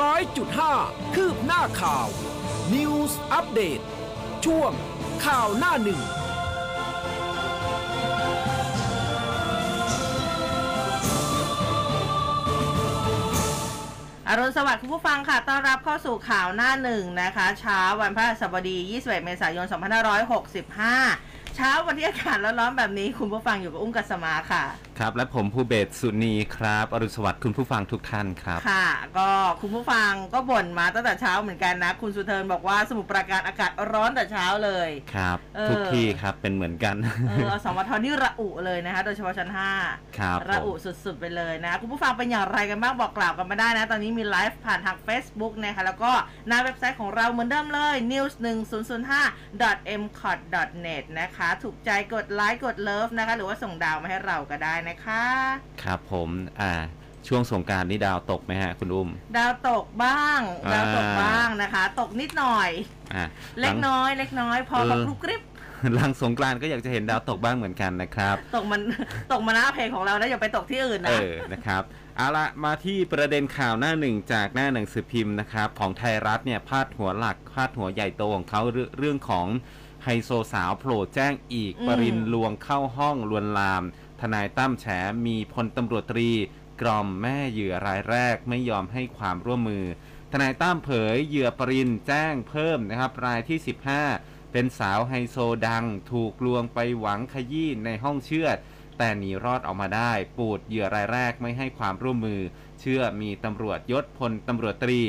ร้อยจุดห้าคืบหน้าข่าว News อัปเดตช่วงข่าวหน้าหนึ่งอรุณสวัสดิ์คุณผู้ฟังค่ะ ต้อนรับเข้าสู่ข่าวหน้าหนึ่งนะคะ เช้าวันพฤหัสบดี 21 เมษายน 2565 เช้าวันที่อากาศร้อนๆแบบนี้คุณผู้ฟังอยู่กับอุ้มกัสมาค่ะ ครับ และผมภูเบศรสุนีครับ อรุณสวัสดิ์คุณผู้ฟังทุกท่านครับ ค่ะ ก็คุณผู้ฟังก็บ่นมาตั้งแต่เช้าเหมือนกันนะ คุณสุเทิร์นบอกว่าสมุทรปราการอากาศร้อนแต่เช้าเลยครับเออทุกที่ครับเป็นเหมือนกันเออสมทนี่ระอุเลยนะคะ โดยเฉพาะชั้น5ครับระอุผมสุดๆไปเลยนะ คุณผู้ฟังเป็นอย่างไรกันบ้างบอกกล่าวกันมาได้นะ ตอนนี้มีไลฟ์ผ่านทาง Facebook นะคะแล้วก็หน้าเว็บไซต์ของเราเหมือนเดิมเลย news 1 0 0 5 m c o t net นะคะ ถูกใจกดไลค์กดเลิฟนะคะ หรือว่าส่งดาวมาให้เราก็ได้นะคะ ครับผมอ่าช่วงสงกรารนี่ดาวตกไหมฮะ คุณอุ้ม ดาวตกบ้างอ่าดาวตกบ้างนะคะ ตกนิดหน่อยอ่าเล็กน้อย เล็กน้อย พอกับเออกรุบกริบหลังสงกรานต์ก็อยากจะเห็นดาวตกบ้างเหมือนกันนะครับ ตกมันตกมาหน้าเพลงของเรานะอย่าไปตกที่อื่นเอนะอนะครับเอาละมาที่ประเด็นข่าวหน้าหนึ่งจากหน้าหนังสือพิมพ์นะครับ ของไทยรัฐเนี่ยพาดหัวหลักพาดหัวใหญ่โตของเขาเรื่องเรื่องของไฮโซสาวโผล่แจ้งอีกอืมปรินลวงเข้าห้องลวนลาม ทนายตั้มแฉมีพลตำรวจตรีกล่อมแม่เหยื่อรายแรกไม่ยอมให้ความร่วมมือ ทนายตั้มเผยเหยื่อปรินแจ้งเพิ่มนะครับ รายที่ 15 เป็นสาวไฮโซดัง ถูกลวงไปหวังขยี้ในห้องเชือด แต่หนีรอดออกมาได้ ปูดเหยื่อรายแรกไม่ให้ความร่วมมือ เชื่อมีตำรวจยศพลตำรวจตรี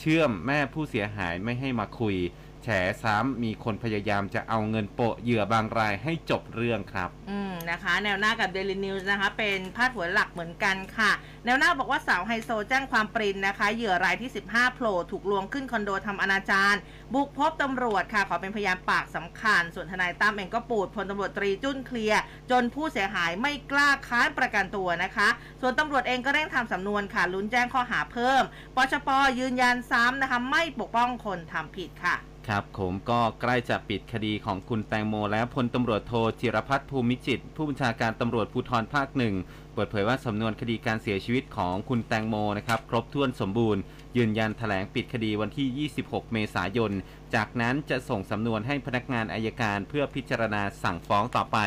เชื่อมแม่ผู้เสียหายไม่ให้มาคุย แฉซ้ำมีคนพยายามจะเอาเงินโปะเหยื่อบางรายให้จบเรื่องครับ อืมนะคะ แนวหน้ากับ Daily News นะคะ เป็นพาดหัวหลักเหมือนกันค่ะ แนวหน้าบอกว่าสาวไฮโซแจ้งความปรินนะคะ เหยื่อรายที่ 15โผล่ถูกลวงขึ้นคอนโดทำอนาจารบุกพบตำรวจค่ะ ขอเป็นพยานปากสำคัญ ส่วนทนายตั้มเองก็ปูดพลตำรวจตรีจุ้นเคลียร์จนผู้เสียหายไม่กล้าค้านประกันตัวนะคะ ส่วนตำรวจเองก็เร่งทำสำนวนค่ะลุ้นแจ้งข้อหาเพิ่มปชปยืนยันซ้ำนะคะ ไม่ปกป้องคนทำผิดค่ะ ครับผมก็ใกล้จะปิดคดีของคุณแตงโม และพลตำรวจโทจิรพัฒน์ภูมิจิต ผู้บัญชาการตำรวจภูธรภาคหนึ่งเปิดเผยว่าสำนวนคดีการเสียชีวิตของคุณแตงโมนะครับครบถ้วนสมบูรณ์ ยืนยันแถลงปิดคดีวันที่ 26 เมษายน จากนั้นจะส่งสำนวนให้พนักงานอายการเพื่อพิจารณาสั่งฟ้องต่อไป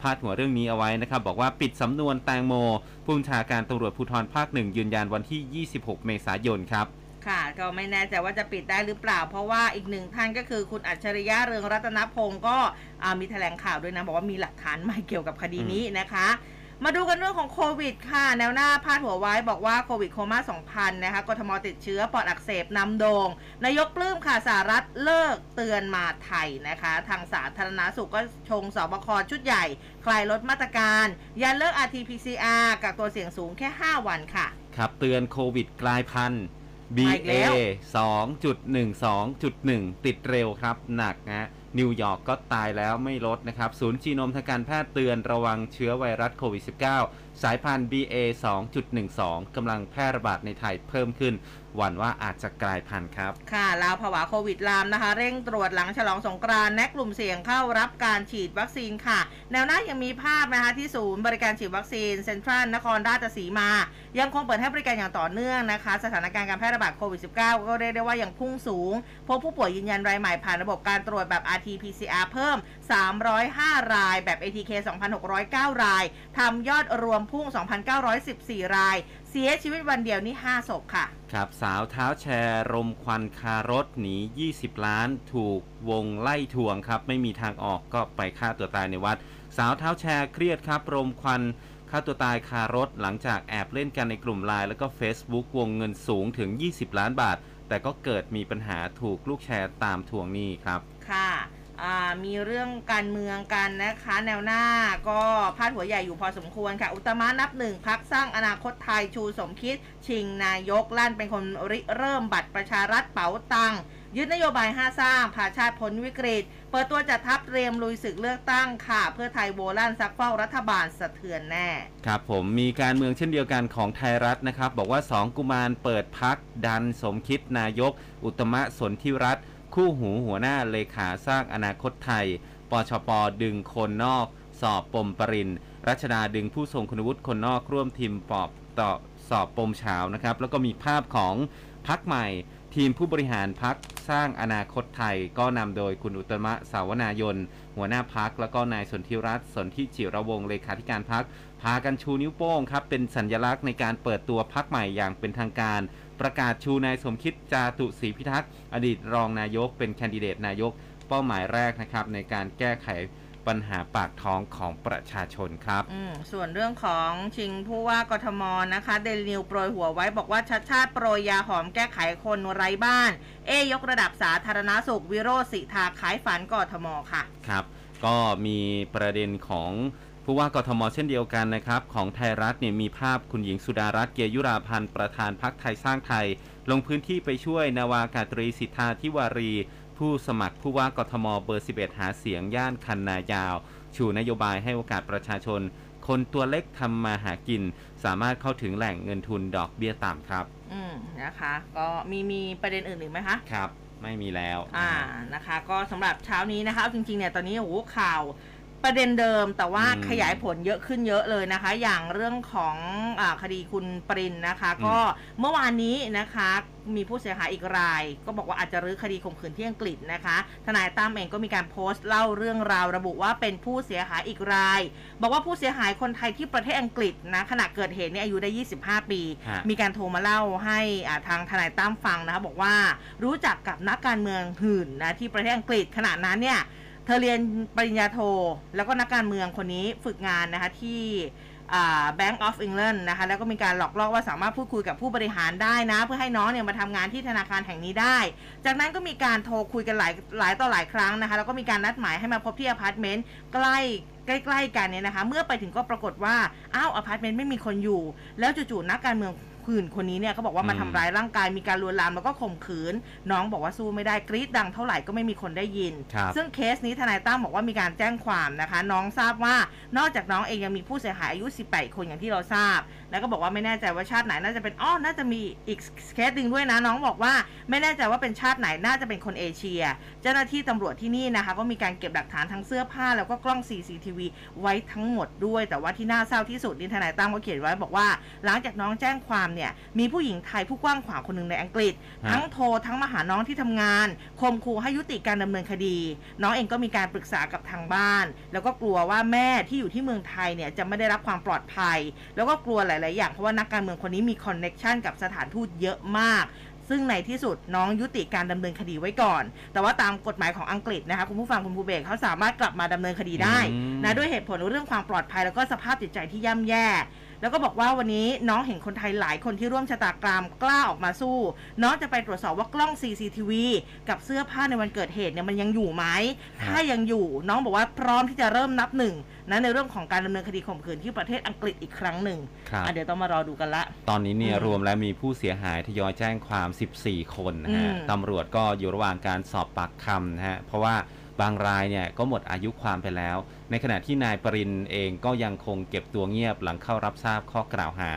พาดหัวเรื่องนี้เอาไว้นะครับ บอกว่าปิดสำนวนแตงโมผู้บัญชาการตำรวจภูธรภาคหนึ่งยืนยันวันที่ 26 เมษายนครับ ค่ะก็ไม่แน่ใจว่าจะปิดได้หรือเปล่า เพราะว่าอีกหนึ่งท่านก็คือคุณอัจฉริยะเรืองรัตนพงศ์ก็มีแถลงข่าวด้วยนะ บอกว่ามีหลักฐานใหม่เกี่ยวกับคดีนี้นะคะ มาดูกันเรื่องของโควิดค่ะ แนวหน้าพาดหัวไว้บอกว่าโควิดโคม่า 2000 นะคะกทมติดเชื้อปอดอักเสบนำโดง่งนายกปลื้มค่ะสหรัฐเลิกเตือนมาไทยนะคะ ทางสาธารณาสุขก็ชงสบคชุดใหญ่ คลายลดมาตรการ ยันเลิก RT-PCR กักตัวเสี่ยงสูงแค่ 5 วันค่ะ ครับเตือนโควิดกลายพันธุ์ BA แล้ว2.12.1 ติดเร็วครับ หนักนะนิวยอร์กก็ตายแล้วไม่ลดนะครับ ศูนย์จีโนมทางการแพทย์เตือนระวังเชื้อไวรัสโควิด -19 สายพันธุ์ BA 2.12 กำลังแพร่ระบาดในไทยเพิ่มขึ้น หวั่นว่าอาจจะกลายพันธุ์ครับค่ะลาวภาวะโควิดลามนะคะ เร่งตรวจหลังฉลองสงกรานต์แนะกลุ่มเสี่ยงเข้ารับการฉีดวัคซีนค่ะ แนวหน้ายังมีภาพนะคะที่ศูนย์บริการฉีดวัคซีนเซ็นทรัลนครราชสีมา ยังคงเปิดให้บริการอย่างต่อเนื่องนะคะ สถานการณ์การแพร่ระบาดโควิด -19 ก็เรียกได้ว่ายังพุ่งสูง พบผู้ป่วยยืนยันรายใหม่ผ่านระบบการตรวจแบบ RT-PCR เพิ่ม 305 ราย แบบ ATK 2,609 รายทำยอดรวมพุ่ง 2,914 ราย เสียชีวิตวันเดียวนี่5ศพค่ะ ครับสาวเท้าแชร์รมควันคารถหนี 20 ล้าน ถูกวงไล่ทวงครับ ไม่มีทางออกก็ไปฆ่าตัวตายในวัด สาวเท้าแชร์เครียดครับ รมควันฆ่าตัวตายคารถหลังจากแอบเล่นกันในกลุ่มไลน์แล้วก็ Facebook วงเงินสูงถึง 20 ล้านบาท แต่ก็เกิดมีปัญหาถูกลูกแชร์ตามทวงหนี้ครับ ค่ะอ่า มีเรื่องการเมืองกันนะคะ แนวหน้าก็พาดหัวใหญ่อยู่พอสมควรค่ะ อุตมะนับหนึ่งพักสร้างอนาคตไทยชูสมคิด ชิงนายกลั่นเป็นคนริเริ่มบัตรประชารัฐเป๋าตังยึดนโยบาย 5 สร้างพาชาติพ้นวิกฤต เปิดตัวจัดทัพเตรียมลุยศึกเลือกตั้งค่ะ เพื่อไทยโวลั่นซักเฝ้ารัฐบาลสะเทือนแน่ ครับผมมีการเมืองเช่นเดียวกันของไทยรัฐนะครับ บอกว่า 2 กุมารเปิดพักดันสมคิดนายก อุตมะสนธิรัตน์ คู่หูหัวหน้าเลขาสร้างอนาคตไทย ปชป ดึงคนนอก สอบปมปรินรัชดาดึงผู้ทรงคุณวุฒิคนนอกร่วมทีมปอบต่อสอบปมเฉานะครับ แล้วก็มีภาพของพักใหม่ ทีมผู้บริหารพักสร้างอนาคตไทย ก็นำโดยคุณอุตมะสาวนายน หัวหน้าพักแล้วก็นายสนธิรัตน์สนธิจิระวงเลขาธิการพักพากันชูนิ้วโป้งครับเป็นสัญลักษณ์ในการเปิดตัวพักใหม่อย่างเป็นทางการ ประกาศชูนายสมคิดจาตุศรีพิทักษ์อดีตรองนายกเป็นแคนดิเดตนายกเป้าหมายแรกนะครับในการแก้ไขปัญหาปากท้องของประชาชนครับอืมส่วนเรื่องของชิงผู้ว่ากทมนะคะเดลินิวโปรยหัวไว้บอกว่าชัดชาติโปรยยาหอมแก้ไขคนไร้บ้าน เอยกระดับสาธารณาสุขวิโรจน์สิทาขายฝันกทมค่ะ ครับ ก็มีประเด็นของ ผู้ว่ากทมเช่นเดียวกันนะครับของไทยรัฐเนี่ยมีภาพคุณหญิงสุดารัตน์เกยุราพันธ์ประธานพักไทยสร้างไทย ลงพื้นที่ไปช่วยนาวากาตรีสิทธาทิวารี ผู้สมัครผู้ว่ากทมเบอร์ 11 หาเสียงย่านคันนายาว ชูนโยบายให้โอกาสประชาชน คนตัวเล็กทำมาหากิน สามารถเข้าถึงแหล่งเงินทุนดอกเบี้ยต่ำครับ อืมนะคะ ก็มีมีประเด็นอื่นอีกไหมคะครับไม่มีแล้ว อ่า นะคะ ก็สำหรับเช้านี้นะคะเอาจริงๆ เนี่ย ตอนนี้ โอ้โหข่าว ประเด็นเดิมแต่ว่าอืมขยายผลเยอะขึ้นเยอะเลยนะคะ อย่างเรื่องของอาคดีคุณปรินนะคะอืมก็เมื่อวานนี้นะคะมีผู้เสียหายอีกราย ก็บอกว่าอาจจะรื้อคดีข่มขืนที่อังกฤษนะคะ ทนายตั้มเองก็มีการโพสต์เล่าเรื่องราวระบุว่าเป็นผู้เสียหายอีกราย บอกว่าผู้เสียหายคนไทยที่ประเทศอังกฤษนะขณะเกิดเหตุเนี่ยอายุได้ 25 ปีฮะมีการโทรมาเล่าให้อ่าทางทนายตั้มฟังนะคะบอกว่ารู้จักกับนักการเมืองหื่นนะที่ประเทศอังกฤษขณะนั้นเนี่ยเธอเรียนปริญญาโท แล้วก็นักการเมืองคนนี้ฝึกงานนะคะที่อ่า Bank of England นะคะแล้วก็มีการหลอกล่อว่าสามารถพูดคุยกับผู้บริหารได้นะ เพื่อให้น้องเนี่ยมาทำงานที่ธนาคารแห่งนี้ได้ จากนั้นก็มีการโทรคุยกันหลายหลายต่อหลายครั้งนะคะแล้วก็มีการนัดหมายให้มาพบที่อพาร์ตเมนต์ใกล้ใกล้ๆกันเนี่ยนะคะ เมื่อไปถึงก็ปรากฏว่า อ้าวอพาร์ตเมนต์ไม่มีคนอยู่ แล้วจู่ๆนักการเมือง หื่นคนนี้เนี่ยก็บอกว่ามาอืมทำร้ายร่างกายมีการลวนลามแล้วก็ข่มขืน น้องบอกว่าสู้ไม่ได้กรี๊ดดังเท่าไหร่ก็ไม่มีคนได้ยิน ครับซึ่งเคสนี้ทนายตั้มบอกว่ามีการแจ้งความนะคะ น้องทราบว่านอกจากน้องเองยังมีผู้เสียหายอายุ 18 คนอย่างที่เราทราบ แล้วก็บอกว่าไม่แน่ใจว่าชาติไหนน่าจะเป็นอ้อน่าจะมีอีกเคสหนึ่งด้วยนะ น้องบอกว่า ไม่แน่ใจว่าเป็นชาติไหนน่าจะเป็นคนเอเชีย เจ้าหน้าที่ตำรวจที่นี่นะคะ ก็มีการเก็บหลักฐานทั้งเสื้อผ้าแล้วก็กล้อง CCTV ไว้ทั้งหมดด้วย แต่ว่าที่น่าเศร้าที่สุดนี่ทนายตั้มก็เขียนไว้บอกว่า หลังจากน้องแจ้งความเนี่ยมีผู้หญิงไทยผู้กว้างขวางคนหนึ่งในอังกฤษ ทั้งโทรทั้งมาหาน้องที่ทำงานคมคูให้ยุติการดำเนินคดี น้องเองก็มีการปรึกษากับทางบ้าน แล้วก็กลัวว่าแม่ที่อยู่ที่เมืองไทยเนี่ยจะไม่ได้รับความปลอดภัย แล้วก็กลัวหลาย ๆ อย่างเพราะว่านักการเมืองคนนี้มีคอนเน็ชันกับสถานทูตเยอะมาก ซึ่งในที่สุดน้องยุติการดำเนินคดีไว้ก่อน แต่ว่าตามกฎหมายของอังกฤษนะคะคุณผู้ฟังคุณผู้เบกเขาสามารถกลับมาดำเนินคดีได้อืมนะด้วยเหตุผลเรื่องความปลอดภัยแล้วก็สภาพจิตใจที่ย่ำแย่ แล้วก็บอกว่าวันนี้น้องเห็นคนไทยหลายคนที่ร่วมชะตากรรมกล้าออกมาสู้ น้องจะไปตรวจสอบว่ากล้อง CCTV กับเสื้อผ้าในวันเกิดเหตุเนี่ยมันยังอยู่ไหมถ้ายังอยู่น้องบอกว่าพร้อมที่จะเริ่มนับหนึ่งนะในเรื่องของการดำเนินคดีข่มขืนที่ประเทศอังกฤษอีกครั้งหนึ่งครับ อะเดี๋ยวต้องมารอดูกันละ ตอนนี้เนี่ยอืมรวมแล้วมีผู้เสียหายทยอยแจ้งความ 14 คนนะฮะอืม ตำรวจก็อยู่ระหว่างการสอบปากคำนะฮะ เพราะว่าบางรายเนี่ยก็หมดอายุความไปแล้ว ในขณะที่นายปรินเองก็ยังคงเก็บตัวเงียบหลังเข้ารับทราบข้อกล่าวหา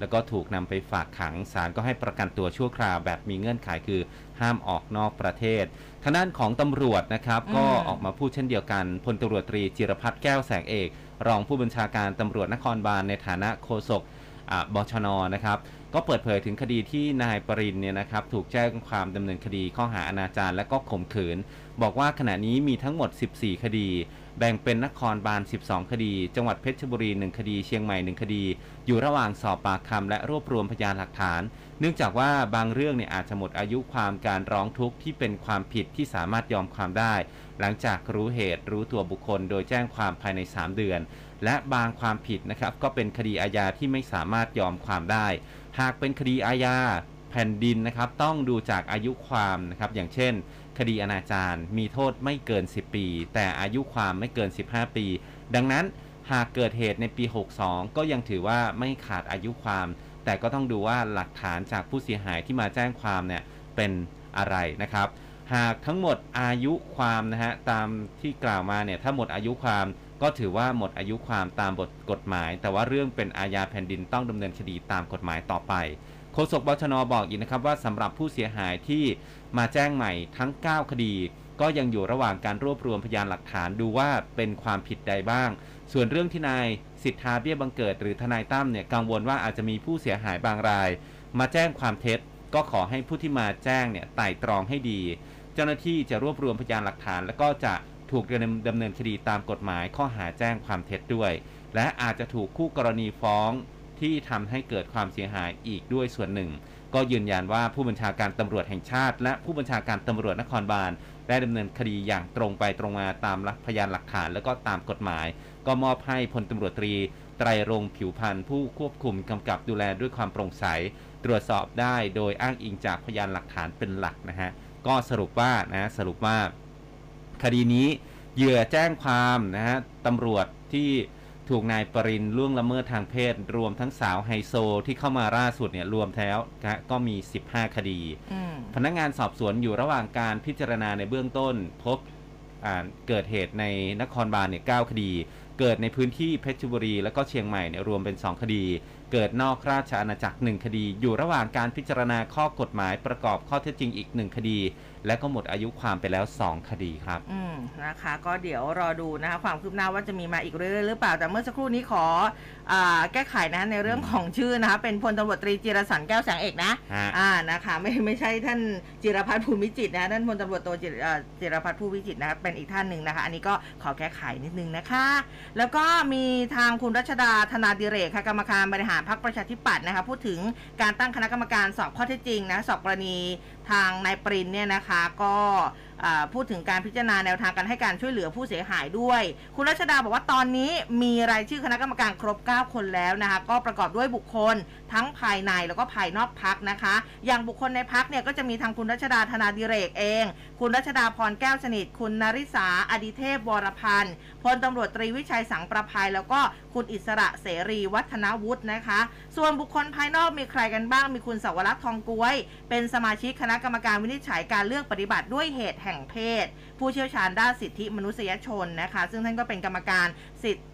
แล้วก็ถูกนำไปฝากขังศาลก็ให้ประกันตัวชั่วคราวแบบมีเงื่อนไขคือห้ามออกนอกประเทศทางด้านของตำรวจนะครับก็อืมออกมาพูดเช่นเดียวกันพลตำรวจตรีจิรพัฒน์แก้วแสงเอก รองผู้บัญชาการตำรวจนครบาลในฐานะโฆษกอ่าบชนนะครับก็เปิดเผยถึงคดีที่นายปรินเนี่ยนะครับถูกแจ้งความดำเนินคดีข้อหาอนาจารและก็ข่มขืน บอกว่าขณะนี้มีทั้งหมด 14 คดี แบ่งเป็นนครบาล 12 คดี จังหวัดเพชรบุรี 1 คดี เชียงใหม่ 1 คดี อยู่ระหว่างสอบปากคำและรวบรวมพยานหลักฐาน เนื่องจากว่าบางเรื่องเนี่ยอาจจะหมดอายุความการร้องทุกข์ที่เป็นความผิดที่สามารถยอมความได้ หลังจากรู้เหตุรู้ตัวบุคคล โดยแจ้งความภายใน 3 เดือน และบางความผิดนะครับก็เป็นคดีอาญาที่ไม่สามารถยอมความได้ หากเป็นคดีอาญาแผ่นดินนะครับต้องดูจากอายุความนะครับอย่างเช่น คดีอนาจารมีโทษไม่เกิน 10 ปี แต่อายุความไม่เกิน 15 ปี ดังนั้นหากเกิดเหตุในปี 62 ก็ยังถือว่าไม่ขาดอายุความ แต่ก็ต้องดูว่าหลักฐานจากผู้เสียหายที่มาแจ้งความเนี่ยเป็นอะไรนะครับ หากทั้งหมดอายุความนะฮะตามที่กล่าวมาเนี่ยถ้าหมดอายุความก็ถือว่าหมดอายุความตามบทกฎหมาย แต่ว่าเรื่องเป็นอาญาแผ่นดินต้องดำเนินคดีตามกฎหมายต่อไปโฆษกบชนบอกอีกนะครับว่าสำหรับผู้เสียหายที่ มาแจ้งใหม่ทั้ง 9 คดี ก็ยังอยู่ระหว่างการรวบรวมพยานหลักฐานดูว่าเป็นความผิดใดบ้าง ส่วนเรื่องที่นายสิทธาเบี้ยบังเกิด หรือทนายตั้มเนี่ยกังวลว่าอาจจะมีผู้เสียหายบางราย มาแจ้งความเท็จ ก็ขอให้ผู้ที่มาแจ้งเนี่ยไต่ตรองให้ดี เจ้าหน้าที่จะรวบรวมพยานหลักฐาน แล้วก็จะถูกดำเนินคดีตามกฎหมายข้อหาแจ้งความเท็จด้วย และอาจจะถูกคู่กรณีฟ้องที่ทำให้เกิดความเสียหายอีกด้วยส่วนหนึ่ง ก็ยืนยันว่าผู้บัญชาการตำรวจแห่งชาติ และผู้บัญชาการตำรวจนครบาลได้ดำเนินคดีอย่างตรงไปตรงมาตามพยานหลักฐาน แล้วก็ตามกฎหมาย ก็มอบให้พลตำรวจตรี ไตรรงผิวพันธ์ผู้ควบคุมกำกับดูแลด้วยความโปร่งใส ตรวจสอบได้โดยอ้างอิงจากพยานหลักฐานเป็นหลักนะฮะก็สรุปว่านะสรุปว่าคดีนี้เหยื่อแจ้งความนะฮะตำรวจที่ ถูกนายปรินล่วงละเมิดทางเพศ รวมทั้งสาวไฮโซที่เข้ามาล่าสุดเนี่ยรวมแล้วนะก็มี 15 คดีอืมพนักงานสอบสวนอยู่ระหว่างการพิจารณาในเบื้องต้น พบอ่าเกิดเหตุในนครบาลเนี่ย9คดี เกิดในพื้นที่เพชรบุรี แล้วก็เชียงใหม่เนี่ยรวมเป็น 2 คดี เกิดนอกราชอาณาจักร 1 คดี อยู่ระหว่างการพิจารณาข้อกฎหมายประกอบข้อเท็จจริงอีก 1 คดีและก็หมดอายุความไปแล้ว 2 คดีครับ อืมนะคะ ก็เดี๋ยวรอดูนะคะความคืบหน้าว่าจะมีมาอีกเรื่อยๆหรือเปล่าแต่เมื่อสักครู่นี้ขออาแก้ไขนะในเรื่องของชื่อนะคะเป็นพลตำรวจตรีจิรสันแก้วแสงเอกนะฮะอ่านะคะไม่ไม่ใช่ท่านจิรพัฒน์ภูมิจิตรนะท่านพลตำรวจโทจิรเอ่อจิรพัฒน์ภูมิจิตรนะคะเป็นอีกท่านหนึ่งนะคะ อันนี้ก็ขอแก้ไขนิดนึงนะคะ แล้วก็มีทางคุณรัชดาธนาดิเรกค่ะกรรมการบริหารพรรคประชาธิปัตย์นะคะพูดถึงการตั้งคณะกรรมการสอบข้อเท็จจริงนะสอบกรณี ทางนายปรินเนี่ยนะคะก็ พูดถึงการพิจารณาแนวทางการให้การช่วยเหลือผู้เสียหายด้วย คุณรัชดาบอกว่าตอนนี้มีรายชื่อคณะกรรมการครบ 9 คนแล้วนะคะก็ประกอบด้วยบุคคลทั้งภายในแล้วก็ภายนอกพักนะคะ อย่างบุคคลในพักเนี่ยก็จะมีทางคุณรัชดาธนาดิเรกเอง คุณรัชดาพรแก้วสนิท คุณนริษาอดิเทพวรพันธ์พลตำรวจตรีวิชัยสังประภัย แล้วก็คุณอิสระเสรีวัฒนวุฒินะคะ ส่วนบุคคลภายนอกมีใครกันบ้าง มีคุณสวรักษ์ทองกล้วย เป็นสมาชิกคณะกรรมการวินิจฉัยการเลือกปฏิบัติด้วยเหตุแห่งเพศ ผู้เชี่ยวชาญด้านสิทธิมนุษยชนนะคะ ซึ่งท่านก็เป็นกรรมการสิทธิ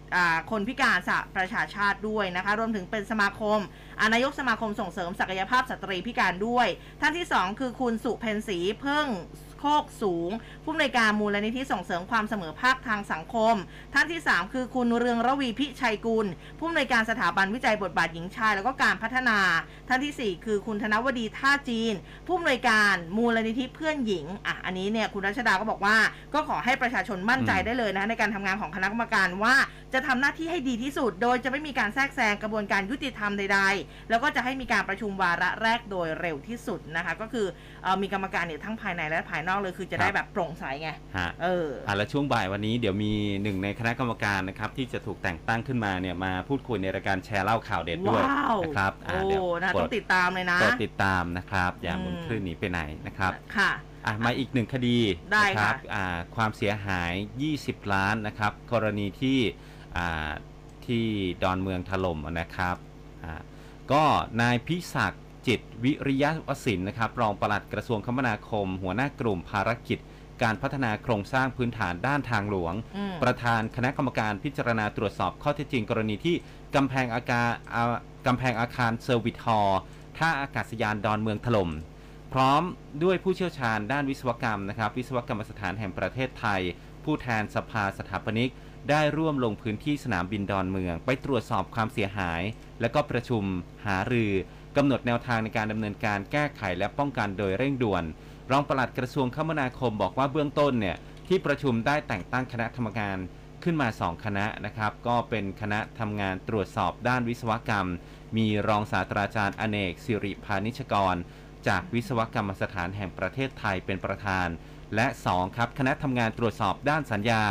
คนพิการสหประชาชาติด้วยนะคะ รวมถึงเป็นสมาคมเอ่อนายกสมาคมส่งเสริมศักยภาพสตรีพิการด้วย ท่านที่ 2 คือคุณสุเพนศรีเพิ่ง คกสูง ผู้อำนวยการมูลนิธิส่งเสริมความเสมอภาคทางสังคม ท่านที่ 3 คือคุณเรืองระวีพิชัยกุล ผู้อำนวยการสถาบันวิจัยบทบาทหญิงชาย แล้วก็การพัฒนา ท่านทีสี่4 คือคุณธนวดีท่าจีน ผู้อำนวยการมูลนิธิเพื่อนหญิงอะอันนี้เนี่ยคุณรัชดาก็บอกว่า ก็ขอให้ประชาชนมั่นใจได้เลยนะในการทำงานของคณะกรรมการว่าจะทำหน้าที่ให้ดีที่สุด โดยจะไม่มีการแทรกแซงกระบวนการยุติธรรมใด ๆ แล้วก็จะให้มีการประชุมวาระแรกโดยเร็วที่สุดนะคะ ก็คือเออมีกรรมการเนี่ยทั้งภายในและภายนอกเลยคือจะได้แบบโปร่งใสไงฮะเอออะแล้วช่วงบ่ายวันนี้เดี๋ยวมีหนึ่งในคณะกรรมการนะครับที่จะถูกแต่งตั้งขึ้นมาเนี่ยมาพูดคุยในรายการแชร์เล่าข่าวเด็ดด้วยว้าวนะครับอะโอ้เดี๋ยวนะโปรต้อดงติดตามเลยนะโปรดติดตามนะครับ อย่าหมุนอืมคลื่นหนีไปไหนนะครับค่ะอะมาอีกหนึ่งคดีได้นะครัค่ะอ่าความเสียหาย 20 ล้านนะครับ กรณีที่อ่าที่ดอนเมืองถล่มนะครับอ่าก็นายพิศักดิ์ จิต วิริยวสินนะครับรองปลัดกระทรวงคมนาคม หัวหน้ากลุ่มภารกิจ การพัฒนาโครงสร้างพื้นฐานด้านทางหลวงอืมประธานคณะกรรมการพิจารณาตรวจสอบข้อเท็จจริงกรณีที่กำแพงอาคารอ่ากำแพงอาคาร service hall ท่าอากาศยานดอนเมืองถล่มพร้อมด้วยผู้เชี่ยวชาญด้านวิศวกรรมนะครับ วิศวกรรมสถานแห่งประเทศไทย ผู้แทนสภาสถาปนิก ได้ร่วมลงพื้นที่สนามบินดอนเมือง ไปตรวจสอบความเสียหาย และก็ประชุมหารือ กำหนดแนวทางในการดำเนินการแก้ไขและป้องกันโดยเร่งด่วน รองปลัดกระทรวงคมนาคมบอกว่าเบื้องต้นเนี่ยที่ประชุมได้แต่งตั้งคณะทำงานขึ้นมา 2 คณะนะครับ ก็เป็นคณะทำงานตรวจสอบด้านวิศวกรรม มีรองศาสตราจารย์อเนกสิริพานิชกร จากวิศวกรรมสถานแห่งประเทศไทยเป็นประธาน และ 2 ครับ คณะทำงานตรวจสอบด้านสัญญา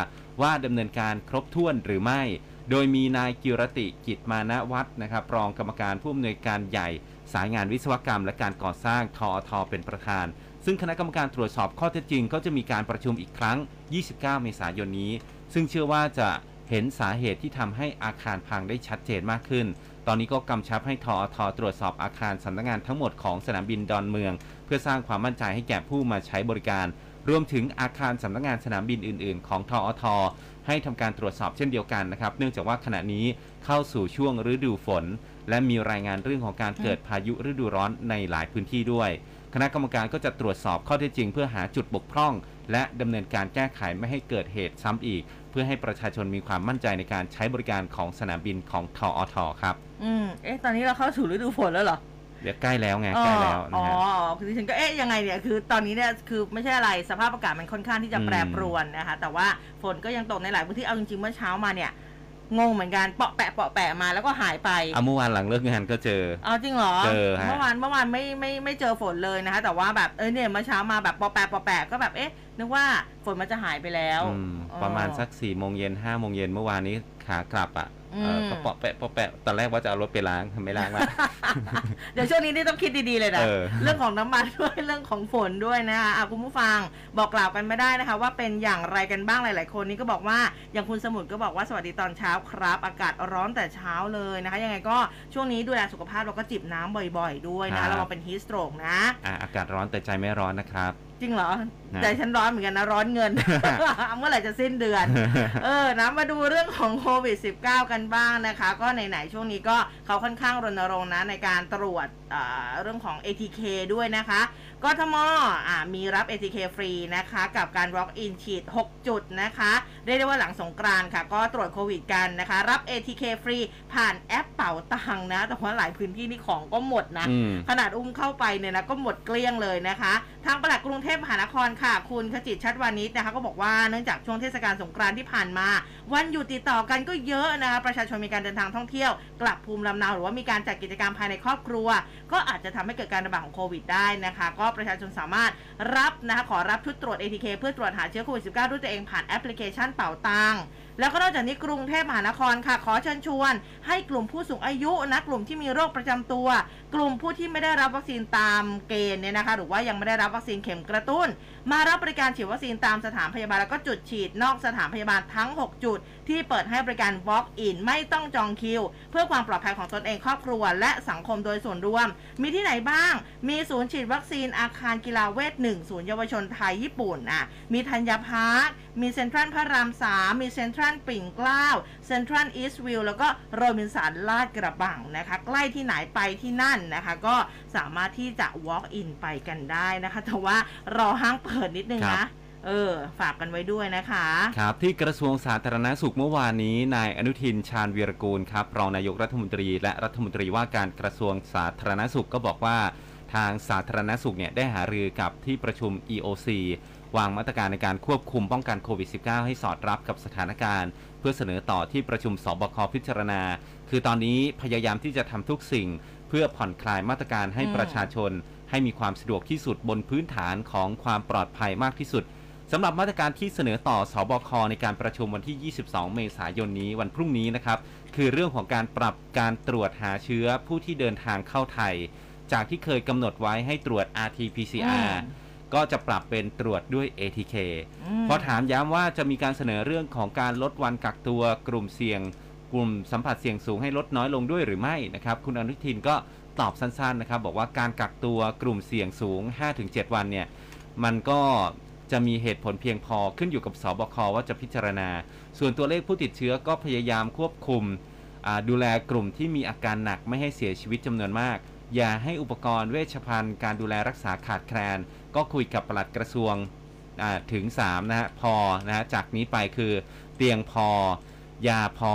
ว่าดำเนินการครบถ้วนหรือไม่ โดยมีนายกิรติกิจมานะวัฒน์นะครับรองกรรมการผู้อำนวยการใหญ่ สายงานวิศวกรรมและการก่อสร้างทอทเป็นประธาน ซึ่งคณะกรรมการตรวจสอบข้อเท็จจริงก็จะมีการประชุมอีกครั้ง 29 เมษายนนี้ ซึ่งเชื่อว่าจะเห็นสาเหตุที่ทำให้อาคารพังได้ชัดเจนมากขึ้น ตอนนี้ก็กำชับให้ทอทตรวจสอบอาคารสำนักงานทั้งหมดของสนามบินดอนเมือง เพื่อสร้างความมั่นใจให้แก่ผู้มาใช้บริการ รวมถึงอาคารสำนักงานสนามบินอื่น ๆ ของทอท ให้ทำการตรวจสอบเช่นเดียวกันนะครับ เนื่องจากว่าขณะนี้เข้าสู่ช่วงฤดูฝน และมีรายงานเรื่องของการเกิดพายุฤดูร้อนในหลายพื้นที่ด้วย คณะกรรมการก็จะตรวจสอบข้อเท็จจริง เพื่อหาจุดบกพร่อง และดำเนินการแก้ไขไม่ให้เกิดเหตุซ้ำอีก เพื่อให้ประชาชนมีความมั่นใจในการใช้บริการของสนามบินของทออทครับ อืม เอ๊ะ ตอนนี้เราเข้าสู่ฤดูฝนแล้วเหรอ เดี๋ยวใกล้แล้วไงใกล้แล้วอ๋นะอฮะ อ๋อคือดิฉันก็เอ๊ะยังไงเนี่ยคือตอนนี้เนี่ยคือไม่ใช่อะไรสภาพอากาศมันค่อนข้างที่จะอืมแปรปรวนนะคะแต่ว่าฝนก็ยังตกในหลายพื้นที่เอาจริงๆเมื่อเช้ามาเนี่ยงงเหมือนกันเปาะแปะเปาะแปะมาแล้วก็หายไปเอาเมื่อวานหลังเลิกงานก็เจอเอาจริงเหรอเจอฮะเมื่อวานเมื่อวานไม่ไม่ไม่เจอฝนเลยนะคะ แต่ว่าแบบเออเนี่ยเมื่อเช้ามาแบบปอแปะปอแปะก็แบบเอ๊ะนึกว่าฝนมันจะหายไปแล้วอืมเออประมาณสักสี่โมงเย็นห้าโมงเย็นเมื่อวานนี้ ขากลับอะเอออืมก็เปาะแปะเปาะแปะตอนแรกว่าจะเอารถไปล้างไม่ล้างละเดี๋ยวช่วงนี้นี่ต้องคิดดีๆเลยนะเออเรื่องของน้ำมันด้วยเรื่องของฝนด้วยนะคะอะคุณผู้ฟังบอกกล่าวกันไม่ได้นะคะ ว่าเป็นอย่างไรกันบ้างหลาย ๆ คนนี่ก็บอกว่าอย่างคุณสมุทรก็บอกว่าสวัสดีตอนเช้าครับ อากาศร้อนแต่เช้าเลยนะคะ ยังไงก็ช่วงนี้ดูแลสุขภาพเราก็จิบน้ำบ่อย ๆ ด้วยนะระวังเป็นฮีสโตรกนะอะอากาศร้อนแต่ใจไม่ร้อนนะครับ จริงเหรอนะใจฉันร้อนเหมือนกันนะร้อนเงิน เมื่อไหร่จะสิ้นเดือน เออนะมาดูเรื่องของโควิด -19 กันบ้างนะคะ ก็ไหนๆช่วงนี้ก็เขาค่อนข้างรณรงค์นะในการตรวจอ่าเรื่องของ ATK ด้วยนะคะ กทมอ่ามีรับ ATK ฟรีนะคะกับการ walk in ฉีด 6 จุดนะคะเรียกได้ว่าหลังสงกรานต์ค่ะ ก็ตรวจโควิดกันนะคะ รับ ATK ฟรีผ่านแอปเป๋าตังค์นะ แต่ว่าหลายพื้นที่นี่ของก็หมดนะอืมขนาดอุ้มเข้าไปเนี่ยนะก็หมดเกลี้ยงเลยนะคะ ทางปลัดกรุงเทพมหานครค่ะ คุณขจิตชัชวานิชย์นะคะ ก็บอกว่าเนื่องจากช่วงเทศกาลสงกรานต์ที่ผ่านมา วันหยุดติดต่อกันก็เยอะนะคะประชาชนมีการเดินทางท่องเที่ยว กลับภูมิลำเนาหรือว่ามีการจัดกิจกรรมภายในครอบครัว ก็อาจจะทำให้เกิดการระบาดของโควิดได้นะคะ ก็ประชาชนสามารถรับนะคะขอรับชุดตรวจ ATK เพื่อตรวจหาเชื้อโควิด -19 ด้วยตัวเองผ่านแอปพลิเคชันเป่าตังแล้วก็นอกจากนี้กรุงเทพมหานครค่ะ ขอเชิญชวน ให้กลุ่มผู้สูงอายุนะกลุ่มที่มีโรคประจำตัว กลุ่มผู้ที่ไม่ได้รับวัคซีนตามเกณฑ์เนี่ยนะคะ หรือว่ายังไม่ได้รับวัคซีนเข็มกระตุ้น มารับบริการฉีดวัคซีนตามสถานพยาบาลแล้วก็จุดฉีดนอกสถานพยาบาลทั้ง 6 จุด ที่เปิดให้บริการ walk in ไม่ต้องจองคิว เพื่อความปลอดภัยของตนเองครอบครัว และสังคมโดยส่วนรวม มีที่ไหนบ้าง มีศูนย์ฉีดวัคซีนอาคารกีฬาเวสน์หนึ่งศูนย์เยาวชนไทยญี่ปุ่นอะมีธัญญาพาร์คมีเซ็นทรัลพระรามสามมีเซ็นทรัลปิ่นเกล้าเซ็นทรัลอีสต์วิวแล้วก็โรบินสันลาดกระบังนะคะ ใกล้ที่ไหนไปที่นั่นนะคะ ก็สามารถที่จะ walk in ไปกันได้นะคะ แต่ว่ารอห้างเปิดนิดนึงครันะบเออ ฝากกันไว้ด้วยนะคะ ครับ ที่กระทรวงสาธารณสุขเมื่อวานนี้นายอนุทินชาญวีรกูลครับรองนายกรัฐมนตรี และรัฐมนตรีว่าการกระทรวงสาธารณสุขก็บอกว่า ทางสาธารณสุขเนี่ยได้หารือกับที่ประชุม EOC วางมาตรการในการควบคุมป้องกันโควิด -19 ให้สอดรับกับสถานการณ์ เพื่อเสนอต่อที่ประชุมสบคพิจารณา คือตอนนี้พยายามที่จะทำทุกสิ่ง เพื่อผ่อนคลายมาตรการให้อืมประชาชน ให้มีความสะดวกที่สุดบนพื้นฐานของความปลอดภัยมากที่สุดสำหรับมาตรการที่เสนอต่อสอบคในการประชุมวันที่ 22 เมษายนนี้วันพรุ่งนี้นะครับ คือเรื่องของการปรับการตรวจหาเชื้อผู้ที่เดินทางเข้าไทย จากที่เคยกำหนดไว้ให้ตรวจ RT-PCR อืม ก็จะปรับเป็นตรวจด้วย ATK มพอถามย้ำว่าจะมีการเสนอเรื่องของการลดวันกักตัวกลุ่มเสี่ยง กลุ่มสัมผัสเสี่ยงสูงให้ลดน้อยลงด้วยหรือไม่นะครับคุณอนุทินก็ตอบสั้นๆนะครับบอกว่าการกักตัวกลุ่มเสี่ยงสูง 5-7 วันเนี่ยมันก็จะมีเหตุผลเพียงพอขึ้นอยู่กับสบคว่าจะพิจารณา ส่วนตัวเลขผู้ติดเชื้อก็พยายามควบคุมอ่าดูแลกลุ่มที่มีอาการหนักไม่ให้เสียชีวิตจำนวนมาก อย่าให้อุปกรณ์เวชภัณฑ์ การดูแลรักษาขาดแคลน ก็คุยกับปลัดกระทรวงอ่าถึง3นะฮะพอนะฮะจากนี้ไปคือเตียงพอยาพอ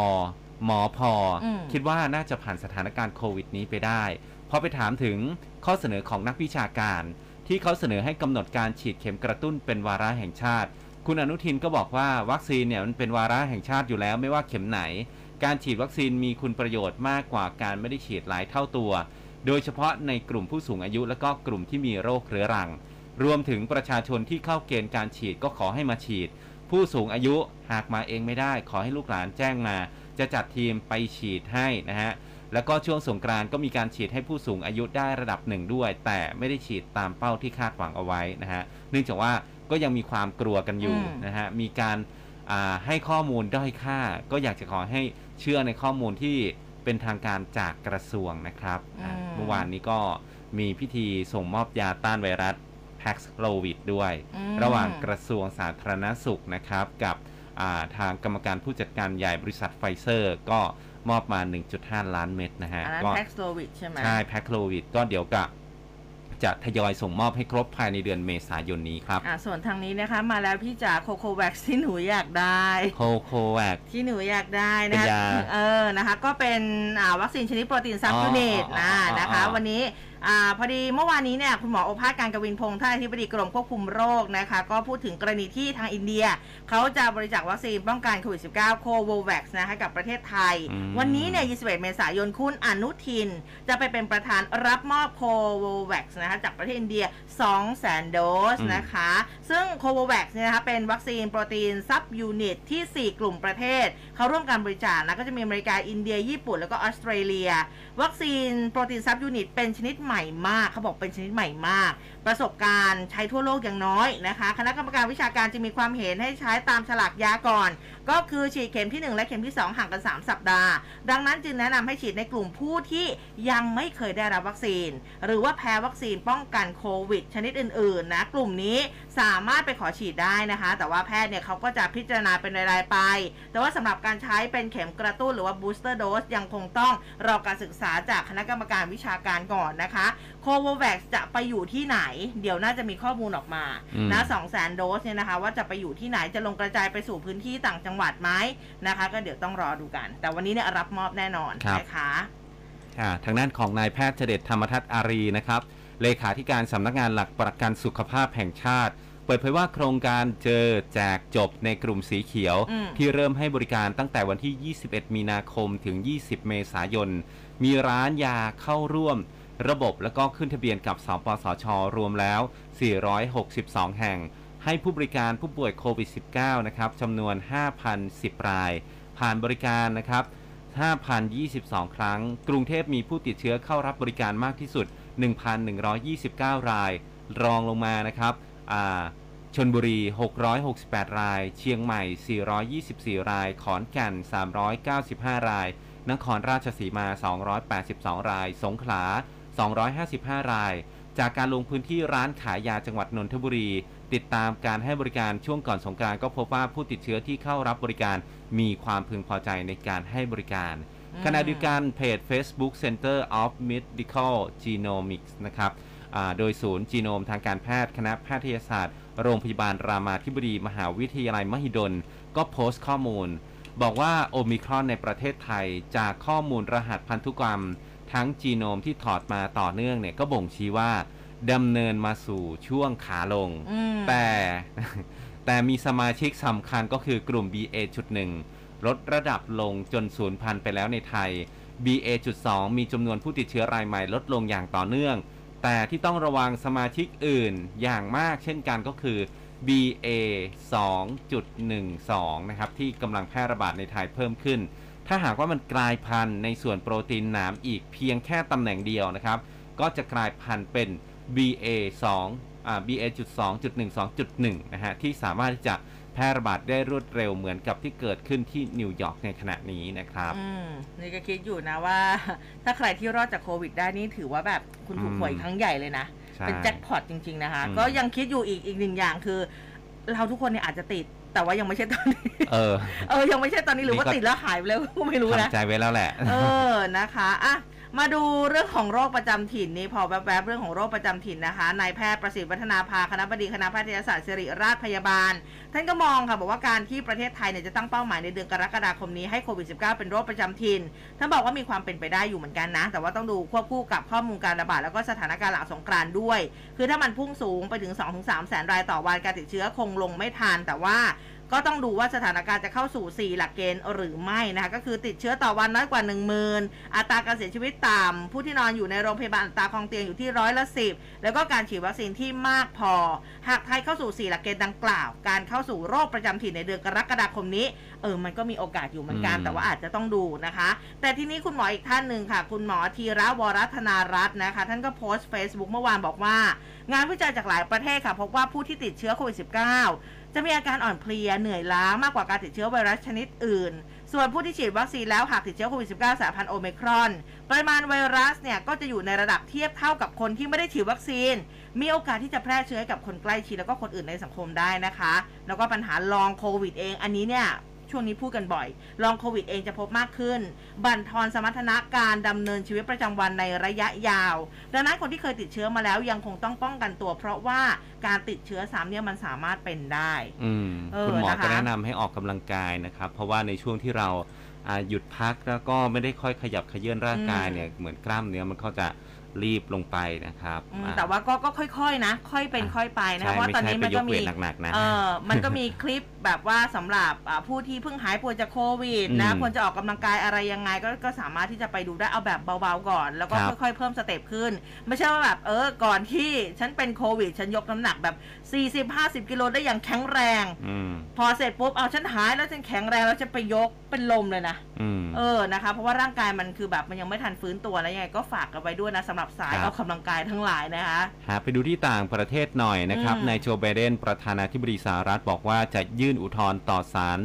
หมอพออมคิดว่าน่าจะผ่านสถานการณ์โควิดนี้ไปได้พอไปถามถึงข้อเสนอของนักวิชาการ ที่เขาเสนอให้กำหนดการฉีดเข็มกระตุ้นเป็นวาระแห่งชาติ คุณอนุทินก็บอกว่าวัคซีนเนี่ยมันเป็นวาระแห่งชาติอยู่แล้ว ไม่ว่าเข็มไหน การฉีดวัคซีนมีคุณประโยชน์มากกว่าการไม่ได้ฉีดหลายเท่าตัว โดยเฉพาะในกลุ่มผู้สูงอายุและก็กลุ่มที่มีโรคเรื้อรัง รวมถึงประชาชนที่เข้าเกณฑ์การฉีดก็ขอให้มาฉีด ผู้สูงอายุหากมาเองไม่ได้ ขอให้ลูกหลานแจ้งมา จะจัดทีมไปฉีดให้นะฮะแล้วก็ช่วงสงกรานต์ก็มีการฉีดให้ผู้สูงอายุได้ระดับหนึ่งด้วย แต่ไม่ได้ฉีดตามเป้าที่คาดหวังเอาไว้นะฮะเนื่องจากว่าก็ยังมีความกลัวกันอยู่อืมนะฮะมีการอ่าให้ข้อมูลด้อยค่า ก็อยากจะขอให้เชื่อในข้อมูลที่เป็นทางการจากกระทรวงนะครับอ่าเมื่อวานนี้ก็มีพิธีส่งมอบยาต้านไวรัส Paxlovid ด้วยอืมระหว่างกระทรวงสาธารณสุขนะครับ กับอ่าทางกรรมการผู้จัดการใหญ่บริษัทไฟเซอร์ ก็มอบมา 1.5 ล้านเม็ดนะฮะอันนั้นก็แพ็กโซวิดใช่ไหมใช่ Paxlovid ก็เดี๋ยวกะจะทยอยส่งมอบให้ครบภายในเดือนเมษายนนี้ครับอ่าส่วนทางนี้นะคะ มาแล้วพี่จ๋าโคโคแว็กที่หนูอยากได้โคโคแวคที่หนูอยากได้นะเป็นยาเออนะคะ ก็เป็นอ่าวัคซีนชนิดโปรตีน subunit อ๋ออ๋ออ๋อนะอ๋อนะคะ วันนี้ อ่าพอดีเมื่อวานนี้เนี่ยคุณหมอโอภาสการย์กวินพงศ์ท่านอธิบดีกรมควบคุมโรคนะคะ ก็พูดถึงกรณีที่ทางอินเดีย เขาจะบริจาควัคซีนป้องกันโควิด -19 Covovax นะคะกับประเทศไทยอืมวันนี้เนี่ย 21 เมษายนคุณอนุทิน จะไปเป็นประธานรับมอบโควแว็กซ์นะคะจากประเทศอินเดีย 200,000 โดสนะคะ ซึ่ง Covovax เนี่ยนะคะเป็นวัคซีนโปรตีน subunit ที่ 4 กลุ่มประเทศ เขาร่วมการบริจาคนะก็จะมีอเมริกาอินเดียญี่ปุ่นแล้วก็ออสเตรเลีย วัคซีนโปรตีน subunit เป็นชนิดใหม่มากเขาบอกเป็นชนิดใหม่มากประสบการณ์ใช้ทั่วโลกอย่างน้อยนะคะ คณะกรรมการวิชาการจึงมีความเห็นให้ใช้ตามฉลากยาก่อน ก็คือฉีดเข็มที่ 1 และเข็มที่ 2 ห่างกัน 3 สัปดาห์ ดังนั้นจึงแนะนำให้ฉีดในกลุ่มผู้ที่ยังไม่เคยได้รับวัคซีน หรือว่าแพ้วัคซีนป้องกันโควิด ชนิดอื่นๆนะกลุ่มนี้สามารถไปขอฉีดได้นะคะ แต่ว่าแพทย์เนี่ยเขาก็จะพิจารณาเป็นรายๆไป แต่ว่าสำหรับการใช้เป็นเข็มกระตุ้นหรือว่า booster dose ยังคงต้องรอการศึกษาจากคณะกรรมการวิชาการก่อนนะคะโควแว็กจะไปอยู่ที่ไหนเดี๋ยวน่าจะมีข้อมูลออกมาอืมนะ2 0 0 0 0 0โดสเนี่ยนะคะ ว่าจะไปอยู่ที่ไหนจะลงกระจายไปสู่พื้นที่ต่างจังหวัดไหมนะคะ ก็เดี๋ยวต้องรอดูกัน แต่วันนี้เนี่ยรับมอบแน่นอนครับนะคะอ่าทางด้านของนายแพทย์เจเดชธรรมทัศน์อารีนะครับเลขาธิการสำนักงานหลักประกันสุขภาพแห่งชาติ เปิดเผยว่าโครงการเจอแจกจบในกลุ่มสีเขียวอืมที่เริ่มให้บริการตั้งแต่วันที่ 21 มีนาคมถึง 20 เมษายน มีร้านยาเข้าร่วม ระบบแล้วก็ขึ้นทะเบียนกับสปสช รวมแล้ว 462 แห่ง ให้ผู้บริการผู้ป่วยโควิด -19 นะครับจำนวน 5,010 ราย ผ่านบริการนะครับ 5,022 ครั้ง กรุงเทพมีผู้ติดเชื้อเข้ารับบริการมากที่สุด 1,129 ราย รองลงมานะครับชนบุรี 668 ราย เชียงใหม่ 424 ราย ขอนแก่น 395 ราย นครราชสีมา 282 ราย สงขลา 255 ราย จากการลงพื้นที่ร้านขายยาจังหวัดนนทบุรี ติดตามการให้บริการช่วงก่อนสงกรานต์ก็พบว่าผู้ติดเชื้อที่เข้ารับบริการมีความพึงพอใจในการให้บริการอืมขณะเดียวกันเพจ Facebook Center of Medical Genomics นะครับอ่าโดยศูนย์จีโนมทางการแพทย์คณะแพทยศาสตร์ โรงพยาบาลรามาธิบดีมหาวิทยาลัยมหิดล ก็โพสต์ข้อมูล บอกว่าโอมิครอนในประเทศไทยจากข้อมูลรหัสพันธุกรรม ทั้งจีโนมที่ถอดมาต่อเนื่องเนี่ยก็บ่งชี้ว่าดำเนินมาสู่ช่วงขาลงอืมแต่แต่มีสมาชิกสำคัญก็คือกลุ่ม BA.1 ลดระดับลงจนสูญพันธุ์ไปแล้วในไทย BA.2 มีจำนวนผู้ติดเชื้อรายใหม่ลดลงอย่างต่อเนื่อง แต่ที่ต้องระวังสมาชิกอื่นอย่างมากเช่นกันก็คือ BA 2.12 นะครับ ที่กำลังแพร่ระบาดในไทยเพิ่มขึ้น ถ้าหากว่ามันกลายพันธุ์ในส่วนโปรตีนหนามอีกเพียงแค่ตำแหน่งเดียวนะครับ ก็จะกลายพันธุ์เป็น BA 2อ่า BA 2.12.1นะฮะที่สามารถที่จะแพร่ระบาดได้รวดเร็วเหมือนกับที่เกิดขึ้นที่นิวยอร์กในขณะนี้นะครับ อืมนี่ก็คิดอยู่นะว่า ถ้าใครที่รอดจากโควิดได้นี่ถือว่าแบบคุณถูกหวยอืมครั้งใหญ่เลยนะ ใช่เป็นแจ็คพอตจริง ๆ นะคะ อืม ก็ยังคิดอยู่อีกอีกหนึ่งอย่างคือ เราทุกคนเนี่ยอาจจะติด แต่ว่ายังไม่ใช่ตอนนี้ เออ เออ ยังไม่ใช่ตอนนี้หรือว่านี่ก็ติดแล้วหายไปแล้วก็ไม่รู้นะทำใจไว้แล้วแหละ เออ นะคะ อะ มาดูเรื่องของโรคประจำถิ่นนี่พอแวบๆเรื่องของโรคประจำถิ่นนะคะนายแพทย์ประสิทธิ์วัฒนาภาคณะบดีคณะแพทยศาสตร์ศิริราชพยาบาล ท่านก็มองค่ะบอกว่าการที่ประเทศไทยเนี่ยจะตั้งเป้าหมายในเดือนกรกฎาคมนี้ให้โควิด -19 เป็นโรคประจำถิ่นท่านบอกว่ามีความเป็นไปได้อยู่เหมือนกันนะ แต่ว่าต้องดูควบคู่กับข้อมูลการระบาดแล้วก็สถานการณ์หลังสงกรานต์ด้วย คือถ้ามันพุ่งสูงไปถึง 2-3 แสนรายต่อวันการติดเชื้อคงลงไม่ทันแต่ว่า ก็ต้องดูว่าสถานการณ์จะเข้าสู่ 4 หลักเกณฑ์หรือไม่นะคะก็คือติดเชื้อต่อวันน้อยกว่า 10,000 อัตราการเสียชีวิตต่ำผู้ที่นอนอยู่ในโรงพยาบาลอัตราคลองเตียงอยู่ที่ร้อยละสิบแล้วก็การฉีดวัคซีนที่มากพอ หากไทยเข้าสู่ 4 หลักเกณฑ์ดังกล่าว การเข้าสู่โรคประจำถิ่นในเดือนกรกฎาคมนี้ เออมันก็มีโอกาสอยู่เหมือนกันอืมแต่ว่าอาจจะต้องดูนะคะ แต่ทีนี้คุณหมออีกท่านหนึ่งค่ะ คุณหมอธีระวรัธนารัตน์นะคะ ท่านก็โพสต์ Facebook เมื่อวานบอกว่า งานวิจัยจากหลายประเทศค่ะพบว่าผู้ที่ติดเชื้อโควิด -19 จะมีอาการอ่อนเพลียเหนื่อยล้ามากกว่าการติดเชื้อไวรัสชนิดอื่น ส่วนผู้ที่ฉีดวัคซีนแล้วหากติดเชื้อโควิด -19 สายพันธุ์โอเมกรอน ปริมาณไวรัสเนี่ยก็จะอยู่ในระดับเทียบเท่ากับคนที่ไม่ได้ฉีดวัคซีน มีโอกาสที่จะแพร่เชื้อให้กับคนใกล้ชิดแล้วก็คนอื่นในสังคมได้นะคะ แล้วก็ปัญหาลองโควิดเองอันนี้เนี่ย ช่วงนี้พูดกันบ่อย ลองโควิดเองจะพบมากขึ้น บั่นทอนสมรรถนะการดำเนินชีวิตประจำวันในระยะยาว ดังนั้นคนที่เคยติดเชื้อมาแล้วยังคงต้องป้องกันตัว เพราะว่าการติดเชื้อซ้ำเนี่ยมันสามารถเป็นได้อืมเออคุณหมอนะคะก็แนะนำให้ออกกำลังกายนะครับ เพราะว่าในช่วงที่เราอ่าหยุดพักแล้วก็ไม่ได้ค่อยขยับเขยื่อนร่างกายเนี่ยเหมือนกล้ามเนื้อมันก็จะ รีบลงไปนะครับอืมอ่าแต่ว่าก็ก็ค่อยๆนะ ค่อยเป็นค่อยไปนะใช่เพราะว่าไม่ตอนใช่นี้ไปมันยก็กเวมี ทหนักๆนะ เออมันก็มีคลิปแบบว่าสำหรับอ่าผู้ที่เพิ่งหายป่วยจากโควิดนะอืมควรจะออกกำลังกายอะไรยังไงก็ก็สามารถที่จะไปดูได้เอาแบบเบาๆก่อน แล้วก็ครับค่อยๆเพิ่มสเต็ปขึ้น ไม่ใช่ว่าแบบเออก่อนที่ฉันเป็นโควิด ฉันยกน้ำหนักแบบ 40-50 กิโลได้อย่างแข็งแรง อืมพอเสร็จปุ๊บเอาฉันหายแล้วฉันแข็งแรงแล้วจะไปยกเป็นลมเลยนะ อืม เออนะคะ เพราะว่าร่างกายมันคือแบบมันยังไม่ทันฟื้นตัวแล้วยังไงก็ฝากกันไว้ด้วยนะสำหรับสายครับออกกำลังกายทั้งหลายนะคะ หาไปดูที่ต่างประเทศหน่อยนะครับอืม นายโจไบเดนประธานาธิบดีสหรัฐบอกว่าจะยื่นอุทธรณ์ต่อศาล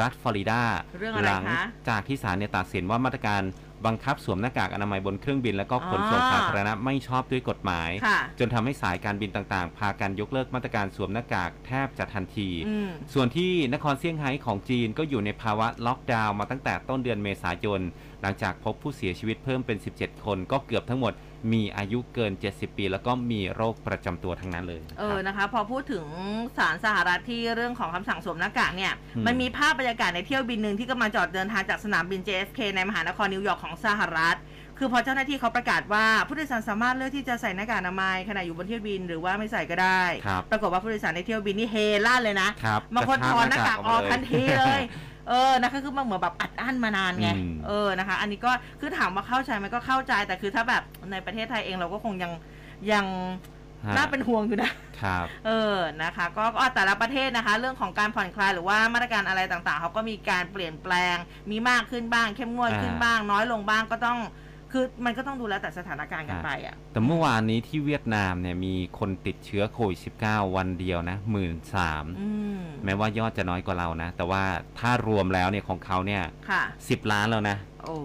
รัฐฟลอริดาเรื่องอะไรหลัคะจากที่ศาลเนี่ยตัดสินว่ามาตรการบังคับสวมหน้ากากอนามัยบนเครื่องบิน และก็ขนส่งอ่า สาธารณะไม่ชอบด้วยกฎหมาย ค่ะ จนทำให้สายการบินต่างๆ พากันยกเลิกมาตรการสวมหน้ากากแทบจะทันที อืม ส่วนที่นครเซี่ยงไฮ้ของจีนก็อยู่ในภาวะล็อกดาวน์มาตั้งแต่ต้นเดือนเมษายน หลังจากพบผู้เสียชีวิตเพิ่มเป็น 17 คนก็เกือบทั้งหมด มีอายุเกิน 70 ปี แล้วก็มีโรคประจำตัวทั้งนั้นเลยเออครับนะคะ พอพูดถึงสารสหรัฐที่เรื่องของคำสั่งสวมหน้ากากเนี่ยอืมมันมีภาพบรรยากาศในเที่ยวบินหนึ่งที่กำลังจอดเดินทางจากสนามบิน JFK ในมหานครนิวยอร์กของสหรัฐคือพอเจ้าหน้าที่เขาประกาศว่าผู้โดยสารสามารถเลือกที่จะใส่หน้ากากอนามัยขณะอยู่บนเที่ยวบินหรือว่าไม่ใส่ก็ได้ครับปรากฏว่าผู้โดยสารในเที่ยวบินนี่เฮลั่นเลยนะครับบางคนถอนหน้ากากออกทันทีเลยอเออนะคะคือมันเหมือนแบบอัดอั้นมานานไงอืม เออนะคะ อันนี้ก็คือถามว่าเข้าใจไหมก็เข้าใจแต่คือถ้าแบบในประเทศไทยเองเราก็คงยังยังฮะน่าเป็นห่วงอยู่นะ ครับ เออ นะคะก็ก็แต่ละประเทศนะคะ เรื่องของการผ่อนคลายหรือว่ามาตรการอะไรต่างๆ เขาก็มีการเปลี่ยนแปลง มีมากขึ้นบ้าง เข้มงวดอ่าขึ้นบ้าง น้อยลงบ้างก็ต้อง คือมันก็ต้องดูแล้วแต่สถานการณ์กันไปอะ แต่เมื่อวานนี้ที่เวียดนามเนี่ยมีคนติดเชื้อโควิด -19 วันเดียวนะหมื่นสามอืมแม้ว่ายอดจะน้อยกว่าเรานะ แต่ว่าถ้ารวมแล้วเนี่ยของเขาเนี่ยค่ะสิบล้านแล้วนะโอ้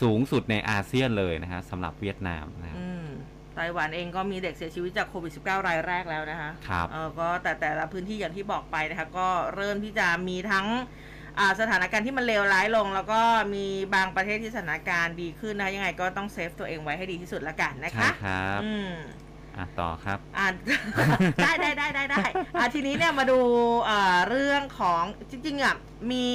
สูงสุดในอาเซียนเลยนะฮะสำหรับเวียดนามนะครับอืมไต้หวันเองก็มีเด็กเสียชีวิตจากโควิด -19 รายแรกแล้วนะคะครับเออก็แต่แต่ละพื้นที่อย่างที่บอกไปนะคะ ก็เริ่มที่จะมีทั้งอ่า สถานการณ์ที่มันเลวร้ายลง แล้วก็มีบางประเทศที่สถานการณ์ดีขึ้นนะคะยังไงก็ต้องเซฟตัวเองไว้ให้ดีที่สุดละกันนะใช่คะครับอืมอะต่อครับอ่าได้ได้ได้ได้ได้อะทีนี้เนี่ยมาดูเอ่อเรื่องของจริงๆอะมี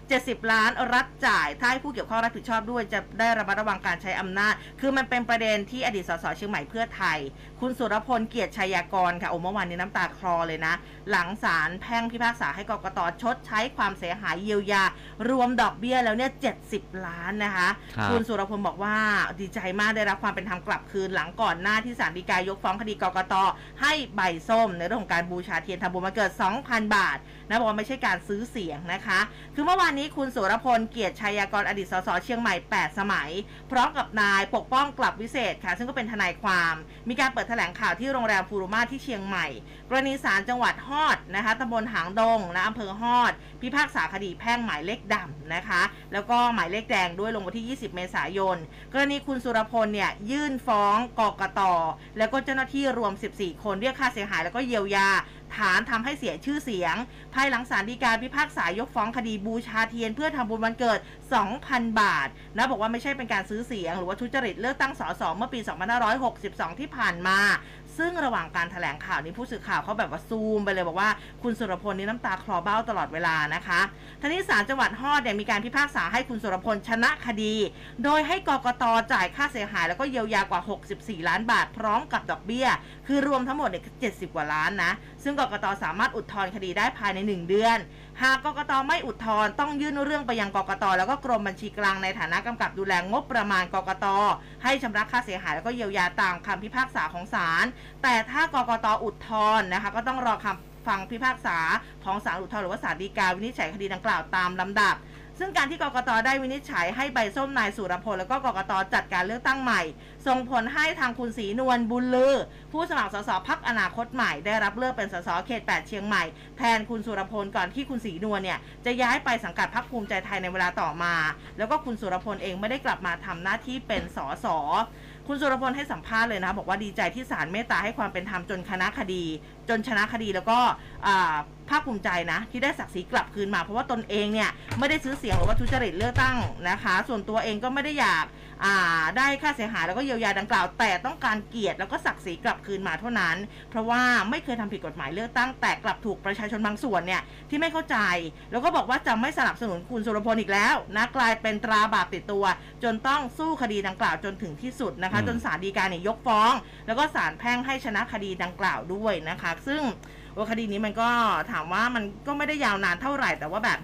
70 ล้านรัฐจ่าย ถ้าให้ผู้เกี่ยวข้องรับผิดชอบด้วยจะได้ระมัดระวังการใช้อำนาจ คือมันเป็นประเด็นที่อดีตสสเชียงใหม่เพื่อไทย คุณสุรพลเกียรติชัยากรค่ะโอ้เมื่อวานนี้น้ำตาคลอเลยนะ หลังศาลแพ่งพิพากษาให้กกตชดใช้ความเสียหายเยียวยา รวมดอกเบี้ยแล้วเนี่ย70ล้านนะคะครับคุณสุรพลบอกว่าดีใจมากได้รับความเป็นธรรมกลับคืนหลังก่อนหน้าที่ศาลฎีกายกฟ้องคดีกกตให้ใบส้มในเรื่องของการบูชาเทียนทำบุญมาเกิด 2,000 บาท นะบอกว่าไม่ใช่การซื้อเสียงนะคะ คือเมื่อวานนี้คุณสุรพลเกียรติชัยากรอดีตสสเชียงใหม่ 8 สมัย พร้อมกับนายปกป้องกลับวิเศษค่ะ ซึ่งก็เป็นทนายความ มีการเปิดแถลงข่าวที่โรงแรมฟูรุมาที่เชียงใหม่ กรณีศาลจังหวัดฮอดนะคะตำบลหางดงนะอำเภอฮอด พิพากษาคดีแพ่งหมายเลขดำนะคะ แล้วก็หมายเลขแดงด้วยลงวันที่ 20 เมษายน กรณีคุณสุรพลเนี่ยยื่นฟ้องกกตแล้วก็เจ้าหน้าที่รวม 14 คนเรียกค่าเสียหายแล้วก็เยียวยา ฐานทำให้เสียชื่อเสียง ภายหลังศาลฎีกาพิพากษายกฟ้องคดีบูชาเทียน เพื่อทำบุญวันเกิด 2,000 บาทนะบอกว่าไม่ใช่เป็นการซื้อเสียง หรือว่าทุจริตเลือกตั้งสสเมื่อปี 2562 ที่ผ่านมา ซึ่งระหว่างการถแถลงข่าวนี้ผู้สื่อข่าวเขาแบบว่าซูมไปเลยบอกว่าคุณสุรพลนี่น้ำตาคลอเบ้าตลอดเวลานะคะทางนี้ศาลจังหวัดฮอดเนี่ยมีการพิพากษาให้คุณสุรพลชนะคดี โดยให้กกตจ่ายค่าเสียหาย แล้วก็เยียวยากว่า 64 ล้านบาทพร้อมกับดอกเบี้ย คือรวมทั้งหมดเนี่ย70กว่าล้านนะ ซึ่งกกตสามารถอุทธรณ์คดีได้ภายใน 1 เดือน หากกกตไม่อุทธรณ์ต้องยื่นเรื่องไปยังกกตแล้วก็กรมบัญชีกลางในฐานะกำกับดูแลงบประมาณกกตให้ชำระค่าเสียหายแล้วก็เยียวยาตามคำพิพากษาของศาลแต่ถ้ากกตอุทธรณ์นะคะก็ต้องรอคำฟังพิพากษาของศาลอุทธรณ์หรือว่าศาลฎีกาวินิจฉัยคดีดังกล่าวตามลำดับ ซึ่งการที่กกตได้วินิจฉัยให้ใบส้มนายสุรพลแล้วก็กกตจัดการเลือกตั้งใหม่ ส่งผลให้ทางคุณศรีนวลบุญลือ ผู้สมัครสสพักอนาคตใหม่ ได้รับเลือกเป็นสสเขต 8 เชียงใหม่ แทนคุณสุรพลก่อนที่คุณศรีนวลเนี่ยจะย้ายไปสังกัดพักภูมิใจไทยในเวลาต่อมา แล้วก็คุณสุรพลเองไม่ได้กลับมาทำหน้าที่เป็นสสคุณสุรพลให้สัมภาษณ์เลยนะ บอกว่าดีใจที่ศาลเมตตาให้ความเป็นธรรมจนคณะคดีจนชนะคดีแล้วก็อ่าภาคภูมิใจนะ ที่ได้ศักดิ์ศรีกลับคืนมา เพราะว่าตนเองเนี่ยไม่ได้ซื้อเสียงหรือว่าทุจริตเลือกตั้งนะคะ ส่วนตัวเองก็ไม่ได้อยากอ่าได้ค่าเสียหายแล้วก็เยียวยาดังกล่าว แต่ต้องการเกียรติแล้วก็ศักดิ์ศรีกลับคืนมาเท่านั้น เพราะว่าไม่เคยทำผิดกฎหมายเลือกตั้งแต่กลับถูกประชาชนบางส่วนเนี่ยที่ไม่เข้าใจ แล้วก็บอกว่าจะไม่สนับสนุนคุณสุรพลอีกแล้วนะกลายเป็นตราบาปติดตัว จนต้องสู้คดีดังกล่าวจนถึงที่สุดนะคะอืมจนศาลฎีกาเนี่ยยกฟ้อง แล้วก็ศาลแพ่งให้ชนะคดีดังกล่าวด้วยนะคะซึ่งว่าคดีนี้มันก็ถามว่ามันก็ไม่ได้ยาวนานเท่าไหร่แต่ว่าแบบ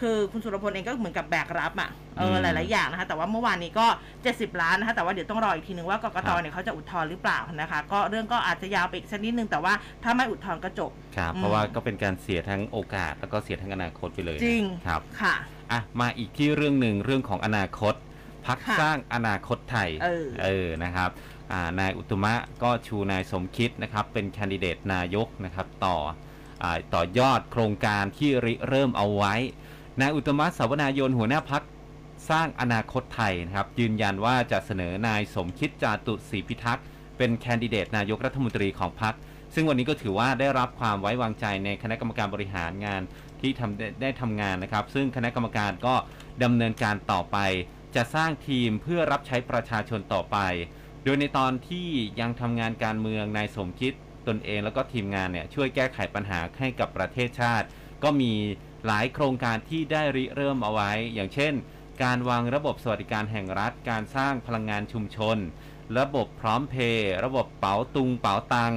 คือคุณสุรพลเองก็เหมือนกับแบกรับอะเอออืมหลายๆอย่างนะคะ แต่ว่าเมื่อวานนี้ก็ 70 ล้านนะคะแต่ว่าเดี๋ยวต้องรออีกทีนึงว่ากกตครับเนี่ยเขาจะอุทธรณ์หรือเปล่านะคะ ก็เรื่องก็อาจจะยาวไปอีกสักนิดนึงแต่ว่าถ้าไม่อุทธรณ์ก็จบครับอืมเพราะว่าก็เป็นการเสียทั้งโอกาส แล้วก็เสียทั้งอนาคตไปเลยจริงครับค่ะอะมาอีกที่เรื่องหนึ่งเรื่องของอนาคตพักค่ะสร้างอนาคตไทยเออเออนะครับอ่า นายอุตมะก็ชูนายสมคิดนะครับเป็นแคนดิเดตนายกนะครับต่ออต่อยอดโครงการที่ริเริ่มเอาไว้ นายอุตมะสาวนายนหัวหน้าพักสร้างอนาคตไทยนะครับยืนยันว่าจะเสนอนายสมคิดจาตุศรีพิทักษ์เป็นแคนดิเดตนายกรัฐมนตรีของพรรคซึ่งวันนี้ก็ถือว่าได้รับความไว้วางใจในคณะกรรมการบริหารงานที่ทำไดได้ทำงานนะครับ ซึ่งคณะกรรมการก็ดำเนินการต่อไป จะสร้างทีมเพื่อรับใช้ประชาชนต่อไป โดยในตอนที่ยังทำงานการเมืองนายสมคิดตนเองแล้วก็ทีมงานเนี่ยช่วยแก้ไขปัญหาให้กับประเทศชาติ ก็มีหลายโครงการที่ได้ริเริ่มเอาไว้ อย่างเช่น การวางระบบสวัสดิการแห่งรัฐ การสร้างพลังงานชุมชน ระบบพร้อมเพย์ระบบเป๋าตุงเป๋าตัง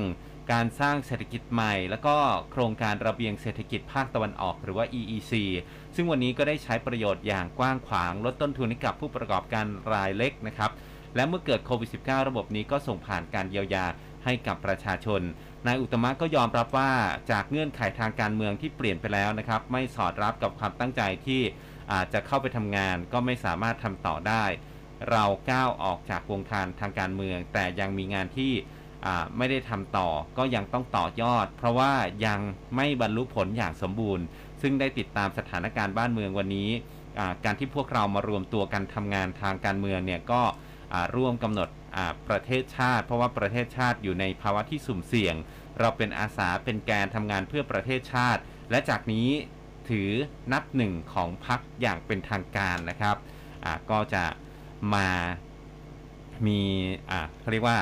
การสร้างเศรษฐกิจใหม่ แล้วก็โครงการระเบียงเศรษฐกิจภาคตะวันออกหรือว่า EEC ซึ่งวันนี้ก็ได้ใช้ประโยชน์อย่างกว้างขวางลดต้นทุนให้กับผู้ประกอบการรายเล็กนะครับ และเมื่อเกิดโควิด -19 ระบบนี้ก็ส่งผ่านการเยียวยาให้กับประชาชน นายอุตมะก็ยอมรับว่าจากเงื่อนไขทางการเมืองที่เปลี่ยนไปแล้วนะครับ ไม่สอดรับกับความตั้งใจที่อาจจะเข้าไปทำงาน ก็ไม่สามารถทำต่อได้ เราก้าวออกจากวงการทางการเมือง แต่ยังมีงานที่ไม่ได้ทำต่อก็ยังต้องต่อยอด เพราะว่ายังไม่บรรลุผลอย่างสมบูรณ์ ซึ่งได้ติดตามสถานการณ์บ้านเมืองวันนี้ การที่พวกเรามารวมตัวกันทำงานทางการเมืองเนี่ยก็ ร่วมกำหนดอ่าประเทศชาติ เพราะว่าประเทศชาติอยู่ในภาวะที่สุ่มเสี่ยง เราเป็นอาสาเป็นแกนทำงานเพื่อประเทศชาติ และจากนี้ถือนับหนึ่งของพักอย่างเป็นทางการนะครับอ่าก็จะมามีอ่าเขาเรียกว่า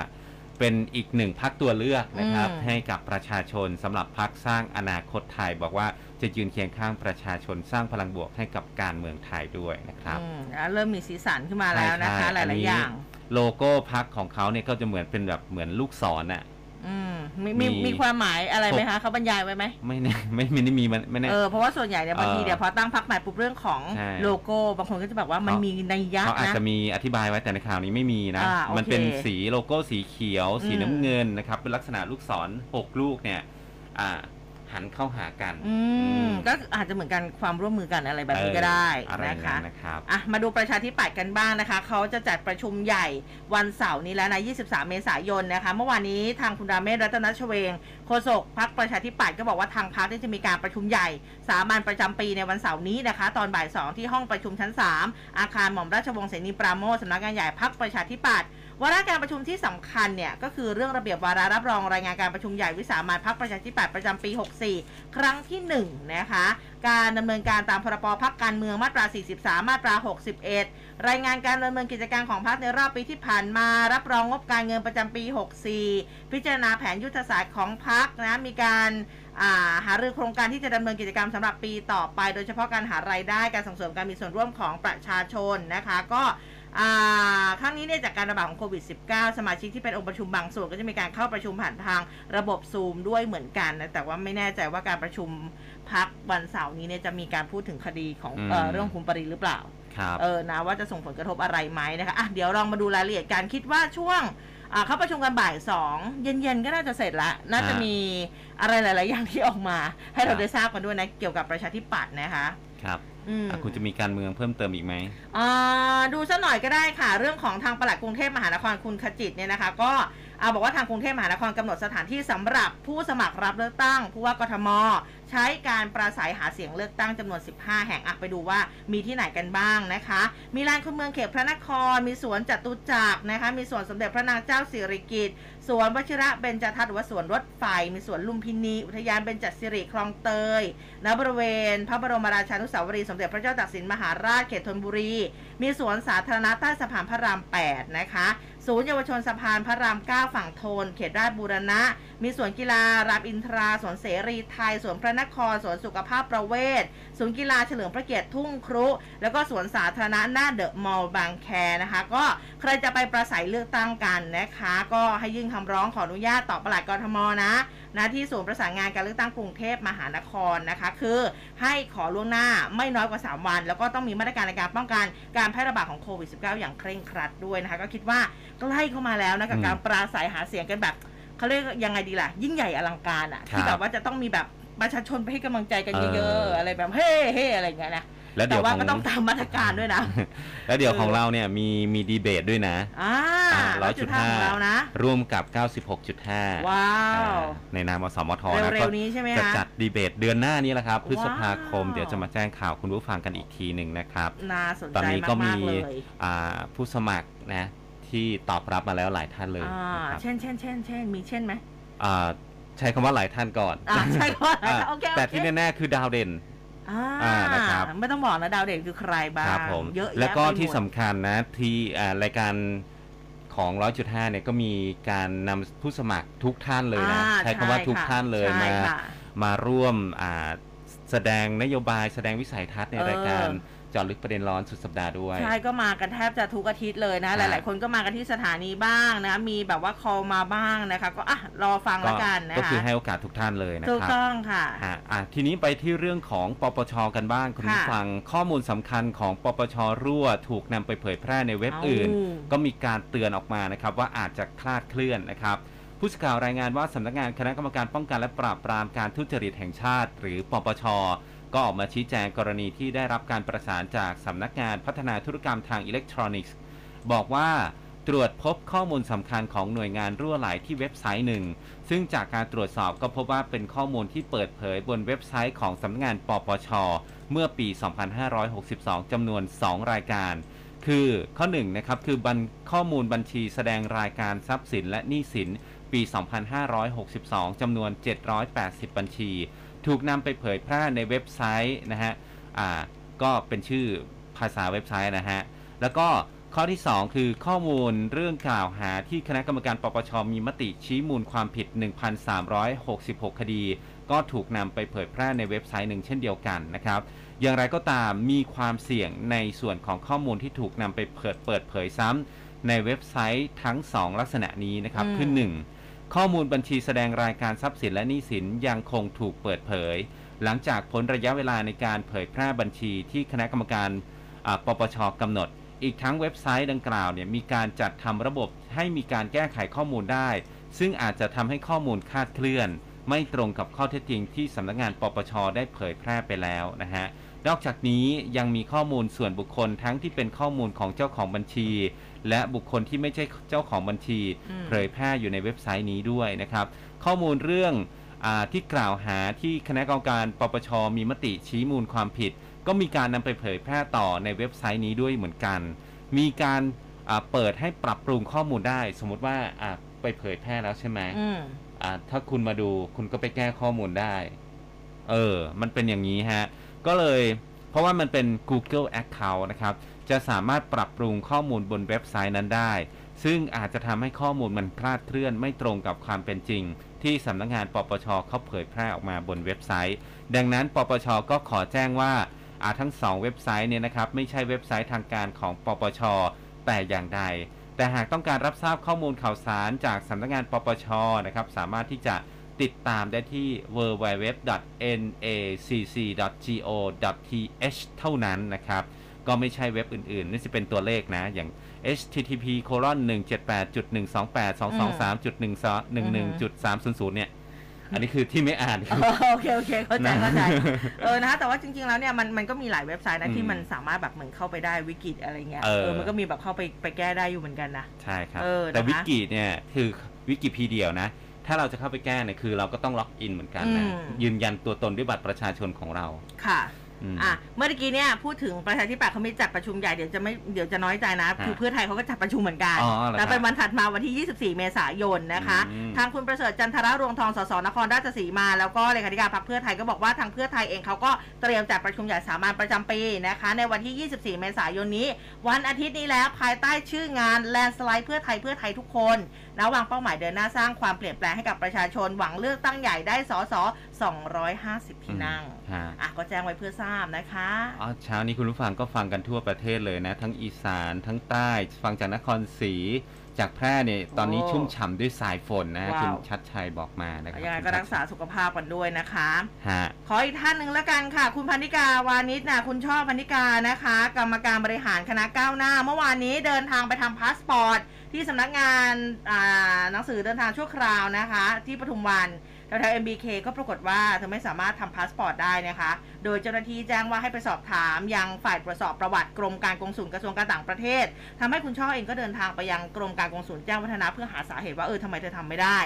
เป็นอีกหนึ่งพักตัวเลือกนะครับอืมให้กับประชาชนสำหรับพักสร้างอนาคตไทยบอกว่า จะยืนเคียงข้างประชาชนสร้างพลังบวกให้กับการเมืองไทยด้วยนะครับอืมอะเริ่มมีสีสันขึ้นมาแล้วนะคะใช่หใช่ลาย ๆ อย่าง โลโก้พักของเขาเนี่ยก็จะเหมือนเป็นแบบเหมือนลูกศรน่ะ อืมมีมีมี มีความหมายอะไรไหมคะเขาบรรยายไว้ไหมไม่แน่ไม่ไม่ได้มีมันไม่แน่ เออเพราะว่าส่วนใหญ่เนี่ยบางทีเออเดี๋ยวพอตั้งพักใหม่ปุ๊บเรื่องของใช่ โลโก้บางคนก็จะแบบว่ามันเขามีมีนัยยะเขาอาจนะ จะมีอธิบายไว้แต่ในข่าวนี้ไม่มีนะ อ่าโอเคมันเป็นสีโลโก้สีเขียว สีอืม น้ำเงินนะครับ เป็นลักษณะลูกศรหกลูกเนี่ย อ่า หันเข้าหากันอือืมมก็อาจจะเหมือนกันความร่วมมือกันอะไรแบบนี้ก็ได้เอออะไรนะคะนั้นนะครับอะมาดูประชาธิปัตย์กันบ้างนะคะ เขาจะจัดประชุมใหญ่วันเสาร์นี้แล้วนะ 23 เมษายนนะคะ เมื่อวานนี้ทางคุณราเมศรัตนะเชวงโฆษกพักประชาธิปัตย์ก็บอกว่าทางพักจะมีการประชุมใหญ่ สามัญประจำปีในวันเสาร์นี้นะคะ ตอนบ่าย 2 ที่ห้องประชุมชั้น 3 อาคารหม่อมราชวงศ์เสนีปราโมชสำนักงานใหญ่พักประชาธิปัตย์ วาระการประชุมที่สำคัญเนี่ยก็คือเรื่องระเบียบวาระรับรองรายงานการประชุมใหญ่วิสามัญพักประชาธิปัตย์ประจำปี 64 ครั้งที่1นะคะการดำเนินการตามพรบพักการเมืองมาตรา 43 มาตรา 61 รายงานการดำเนินกิจการของพักในรอบปีที่ผ่านมา รับรองงบการเงินประจำปี 64 พิจารณาแผนยุทธศาสตร์ของพักนะมีการาหารือโครงการที่จะดำเนินกิจกรรมสำหรับปีต่อไป โดยเฉพาะการหารายได้การส่งเสริมการมีส่วนร่วมของประชาชนนะคะก็ ครั้งนี้เนี่ยจากการระบาดของโควิด -19 สมาชิกที่เป็นองค์ประชุมบางส่วนก็จะมีการเข้าประชุมผ่านทางระบบซูมด้วยเหมือนกันนะแต่ว่าไม่แน่ใจว่าการประชุมพักวันเสาร์นี้เนี่ยจะมีการพูดถึงคดีของเอออืมเรื่องคุณปรินหรือเปล่าครับเออนะว่าจะส่งผลกระทบอะไรไหมนะคะอะเดี๋ยวลองมาดูรายละเอียดการคิดว่าช่วงอ่าเขาประชุมกันบ่ายสองเย็นๆ ก็น่าจะเสร็จละ น่าจะอ่ามีมีอะไรหลาย ๆ อย่างที่ออกมา ให้ครัเราบได้ทราบกันด้วยนะ เกี่ยวกับประชาธิปัตย์นะคะ ครับ อืม อะคุณจะมีการเมืองเพิ่มเติมอีกไหม อ่าดูซะหน่อยก็ได้ค่ะ เรื่องของทางปลัดกรุงเทพมหานครคุณขจิตเนี่ยนะคะ ก็อ่าบอกว่าทางกรุงเทพมหานครกำหนดสถานที่สำหรับผู้สมัครรับเลือกตั้งผู้ว่ากทม ใช้การปราศัยหาเสียงเลือกตั้งจำนวน 15 แห่งอะไปดูว่ามีที่ไหนกันบ้างนะคะ มีลานคนเมืองเขตพระนคร มีสวนจตุจักรนะคะ มีสวนสมเด็จพระนางเจ้าสิริกิติ์สวนวชิระเบญจทัศน์หรือว่าสวนรถไฟ มีสวนลุมพินี อุทยานเบญจสิริคลองเตยณบริเวณ พระบรมราชานุสาวรีย์สมเด็จพระเจ้าตากสินมหาราชเขตธนบุรี มีสวนสาธารณะใต้สะพานพระราม 8 นะคะ ศูนย์เยาวชนสะพานพระราม 9 ฝั่งทน เขตราชบูรณะ มีสวนกีฬารามอินทราสวนเสรีไทยสวนพระนครสวนสุขภาพประเวศศูนกีฬาเฉลิมพระเกียรติทุ่งครุ แล้วก็สวนสาธารณะหน้าเดอะมอลล์บางแคนะคะ ก็ใครจะไปประสัยเลือกตั้งกันนะคะ ก็ให้ยื่นคำร้องขออนุญาตต่อปลัดกรทมนะนะที่ศูนย์ประสานงานการเลือกตั้งกรุงเทพมหานครนะคะ คือให้ขอล่วงหน้าไม่น้อยกว่า 3 วัน แล้วก็ต้องมีมาตรการในการป้องกันการแพร่ระบาดของโควิด -19 อย่างเคร่งครัดด้วยนะคะ ก็คิดว่าใกล้เข้ามาแล้วนะกับการปราศัยหาเสียงกันแบบ เขาเรียกยังไงดีล่ะ ยิ่งใหญ่อลังการอะครับที่แบบว่าจะต้องมีแบบประชาชนไปให้กำลังใจกันเออเยอะๆอะไรแบบเฮ้เฮ้อะไรอย่างเงี้ยนะแล้วแต่เดี๋ยวว่าของก็ต้องตามมาตรการด้วยนะ แล้วเดี๋ยวเออของเราเนี่ยมีมีดีเบตด้วยนะอ่าอ่าร้อยจุดห้าของเรานะร่วมกับ 96.5 ว้าอ่าวในนามอสมทนะเร็ก็วๆนี้ใช่ไหมจะคะจัดดีเบตเดือนหน้านี้แหละครับ พฤษภาคมว้าวเดี๋ยวจะมาแจ้งข่าวคุณผู้ฟังกันอีกทีหนึ่งนะครับน่าสนตอนใจนี้ก็มีมากๆเลยอ่าผู้สมัครนะ ที่ตอบรับมาแล้วหลายท่านเลยอ่านะครับ เช่นเช่นเช่นเช่นมีเช่นไหม อ่าใช้คำว่าหลายท่านก่อนอ่าใช่ก็อ่าโอเคโอเค แต่ที่แน่ๆคือดาวเด่น อ่าอ่านะครับ ไม่ต้องบอกนะดาวเด่นคือใครบ้างครับผม เยอะแยะแล้วก็ไปหมดที่สำคัญนะที่อ่ารายการของ 100.5 เนี่ยก็มีการนำผู้สมัครทุกท่านเลยนะ อ่าใช้คำว่าทุกค่ะท่านเลยใช่มา ค่ะ มาร่วมอ่าแสดงนโยบายแสดงวิสัยทัศน์ในเออ รายการเจอลึกประเด็นร้อนสุดสัปดาห์ด้วย ใช่ก็มากันแทบจะทุกอาทิตย์เลยนะหครับลายๆ คนก็มากันที่สถานีบ้างนะ มีแบบว่าคอลมาบ้างนะคะ ก็อะรอฟังแล้วกันนะก็คะคือให้โอกาสทุกท่านเลยนะถูกครับต้องค่ะอะอะทีนี้ไปที่เรื่องของปปชกันบ้างคุณผู้ค่ะฟังข้อมูลสำคัญของปปชรั่วถูกนำไปเผยแพร่ในเว็บอื่นเอ้าก็มีการเตือนออกมานะครับว่าอาจจะคลาดเคลื่อนนะครับผู้สื่อข่าวรายงานว่าสำนักงานคณะกรรมการป้องกันและปราบปรามการทุจริตแห่งชาติ หรือปปช ก็ออกมาชี้แจงกรณีที่ได้รับการประสานจากสำนักงานพัฒนาธุรกรรมทางอิเล็กทรอนิกส์ บอกว่าตรวจพบข้อมูลสำคัญของหน่วยงานรั่วไหลที่เว็บไซต์หนึ่ง ซึ่งจากการตรวจสอบก็พบว่าเป็นข้อมูลที่เปิดเผยบนเว็บไซต์ของสำนักงานปปช เมื่อปี 2562 จำนวน 2 รายการ คือข้อ1นะครับคือข้อมูลบัญชีแสดงรายการทรัพย์สินและหนี้สิน ปี 2562 จำนวน 780 บัญชี ถูกนำไปเผยแพร่ในเว็บไซต์นะฮะอ่าก็เป็นชื่อภาษาเว็บไซต์นะฮะแล้วก็ข้อที่ 2 คือข้อมูลเรื่องกล่าวหาที่คณะกรรมการปปชมีมติชี้มูลความผิด 1,366 คดี ก็ถูกนำไปเผยแพร่ในเว็บไซต์หนึ่งเช่นเดียวกันนะครับ อย่างไรก็ตามมีความเสี่ยงในส่วนของข้อมูลที่ถูกนำไปเปิดเปิดเผยซ้ำในเว็บไซต์ทั้ง 2 ลักษณะนี้นะครับอืมคือ 1. ข้อมูลบัญชีแสดงรายการทรัพย์สินและหนี้สินยังคงถูกเปิดเผย หลังจากพ้นระยะเวลาในการเผยแพร่บัญชีที่คณะกรรมการปปชกำหนด อีกทั้งเว็บไซต์ดังกล่าวเนี่ยมีการจัดทำระบบให้มีการแก้ไขข้อมูลได้ ซึ่งอาจจะทำให้ข้อมูลคาดเคลื่อน ไม่ตรงกับข้อเท็จจริงที่สำนักงานปปชได้เผยแพร่ไปแล้วนะฮะนอกจากนี้ยังมีข้อมูลส่วนบุคคลทั้งที่เป็นข้อมูลของเจ้าของบัญชี และบุคคลที่ไม่ใช่เจ้าของบัญชีอืมเผยแพร่อยู่ในเว็บไซต์นี้ด้วยนะครับ ข้อมูลเรื่องอาที่กล่าวหาที่คณะกรรมการปปชมีมติชี้มูลความผิด ก็มีการนำไปเผยแพร่ต่อในเว็บไซต์นี้ด้วยเหมือนกัน มีการอ่าเปิดให้ปรับปรุงข้อมูลได้ สมมุติว่าอ่าไปเผยแพร่แล้วใช่ไหมอืมอ่าถ้าคุณมาดูคุณก็ไปแก้ข้อมูลได้ เออ มันเป็นอย่างนี้ฮะ ก็เลยเพราะว่ามันเป็น Google Account นะครับ จะสามารถปรับปรุงข้อมูลบนเว็บไซต์นั้นได้ ซึ่งอาจจะทำให้ข้อมูลมันคลาดเคลื่อนไม่ตรงกับความเป็นจริง ที่สำนักงานปปชเขาเผยแพร่ออกมาบนเว็บไซต์ ดังนั้น ปปชก็ขอแจ้งว่าอาทั้งสองเว็บไซต์เนี่ยนะครับไม่ใช่เว็บไซต์ทางการของปปช แต่อย่างใด แต่หากต้องการรับทราบข้อมูลข่าวสารจากสำนักงานปปชนะครับสามารถที่จะติดตามได้ที่ www.nacc.go.th เท่านั้นนะครับ ก็ไม่ใช่เว็บอื่น ๆ นี่จะเป็นตัวเลขนะ อย่าง http colon 178.128.223.11.300 เนี่ย อันนี้คือที่ไม่อ่าน โอเค โอเค เข้าใจนะเข้าใจ เออ นะคะแต่ว่าจริง ๆ แล้วเนี่ย มัน มันก็มีหลายเว็บไซต์นะอืมที่มันสามารถแบบเหมือนเข้าไปได้วิกฤตอะไรเงี้ย เออ มันก็มีแบบเข้าไป ไปแก้ได้อยู่เหมือนกันนะ ใช่ครับเออนะคะแต่วิกิเนี่ย คือวิกิพีเดียนะถ้าเราจะเข้าไปแก้เนี่ยคือเราก็ต้องล็อกอินเหมือนกันนะอืมยืนยันตัวตนด้วยบัตรประชาชนของเราค่ะ อืมอะเมื่อกี้เนี่ยพูดถึงประชาธิปัตย์เขาไม่จัดประชุมใหญ่เดี๋ยวจะไม่เดี๋ยวจะน้อยใจนะ คือเพื่อไทยเขาก็จัดประชุมเหมือนกันอ๋อเหรอครับแล้วเป็นวันถัดมาวันที่ 24 เมษายนนะคะอืมทางคุณประเสริฐจันทรรวงทองสสนครราชสีมาแล้วก็เลขาธิการพรรคเพื่อไทยก็บอกว่าทางเพื่อไทยเองเขาก็เตรียมจัดประชุมใหญ่สามัญประจำปีนะคะ ในวันที่ 24 เมษายนนี้ วันอาทิตย์นี้แล้วภายใต้ชื่องานแลนสไลด์เพื่อไทยเพื่อไทยทุกคน นะวางเป้าหมายเดินหน้าสร้างความเปลี่ยนแปลงให้กับประชาชนหวังเลือกตั้งใหญ่ได้สส250 ที่นั่งฮะอะก็แจ้งไว้เพื่อทราบนะคะอ๋อเช้านี้คุณผู้ฟังก็ฟังกันทั่วประเทศเลยนะ ทั้งอีสานทั้งใต้ ฟังจากนครศรี จากแพร่เนี่ยตอนนี้โอ้ชุ่มฉ่ำด้วยสายฝนนะว้าว คุณชัดชัยบอกมานะครับยังไงก็รักษาสุขภาพกันด้วยนะคะ ฮะ ขออีกท่านหนึ่งแล้วกันค่ะ คุณพรรณิการ์วานิชนะคุณช่อพรรณิการ์นะคะ กรรมการบริหารคณะก้าวหน้า เมื่อวานนี้เดินทางไปทำพาสปอร์ต ที่สำนักงานอ่าหนังสือเดินทางชั่วคราวนะคะ ที่ปทุมวัน แถวๆ MBK ก็ปรากฏว่าเธอไม่สามารถทำพาสปอร์ตได้นะคะ โดยเจ้าหน้าที่แจ้งว่าให้ไปสอบถามยังฝ่ายตรวจสอบประวัติกรมการกงสุลกระทรวงการต่างประเทศทำให้คุณช่อเองก็เดินทางไปยังกรมการกงสุลแจ้งวัฒนะเพื่อหาสาเหตุว่าเออทำไมเธอทำไม่ได้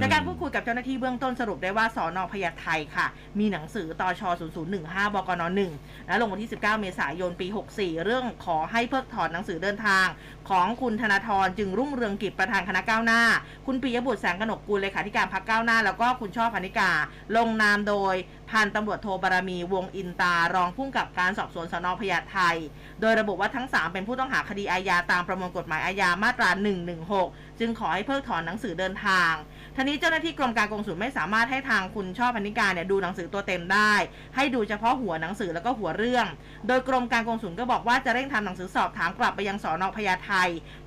จากการพูดคุยกับเจ้าหน้าที่เบื้องต้นสรุปได้ว่าสอนอพญาไทค่ะ มีหนังสือตอช0015 บกน1และลงวันที่ 19 เมษายนปี 64 เรื่องขอให้เพิกถอนหนังสือเดินทาง ของคุณธนาธรจึงรุ่งเรืองกิจประธานคณะก้าวหน้า คุณปิยบุตรแสงกนกกุลเลขาธิการพรรคก้าวหน้า แล้วก็คุณช่อพนิกา ลงนามโดยพันตำรวจโทบารมีวงอินตารองผู้กำกับการสอบสวนสนพญาไทโดยระบุว่าทั้ง 3 เป็นผู้ต้องหาคดีอาญาตามประมวลกฎหมายอาญามาตรา 116 จึงขอให้เพิกถอนหนังสือเดินทาง ทีนี้เจ้าหน้าที่กรมการกงสุลไม่สามารถให้ทางคุณช่อพนิการเนี่ยดูหนังสือตัวเต็มได้ ให้ดูเฉพาะหัวหนังสือแล้วก็หัวเรื่อง โดยกรมการกงสุลก็บอกว่าจะเร่งทำหนังสือสอบถามกลับไปยังสอนอพญาไท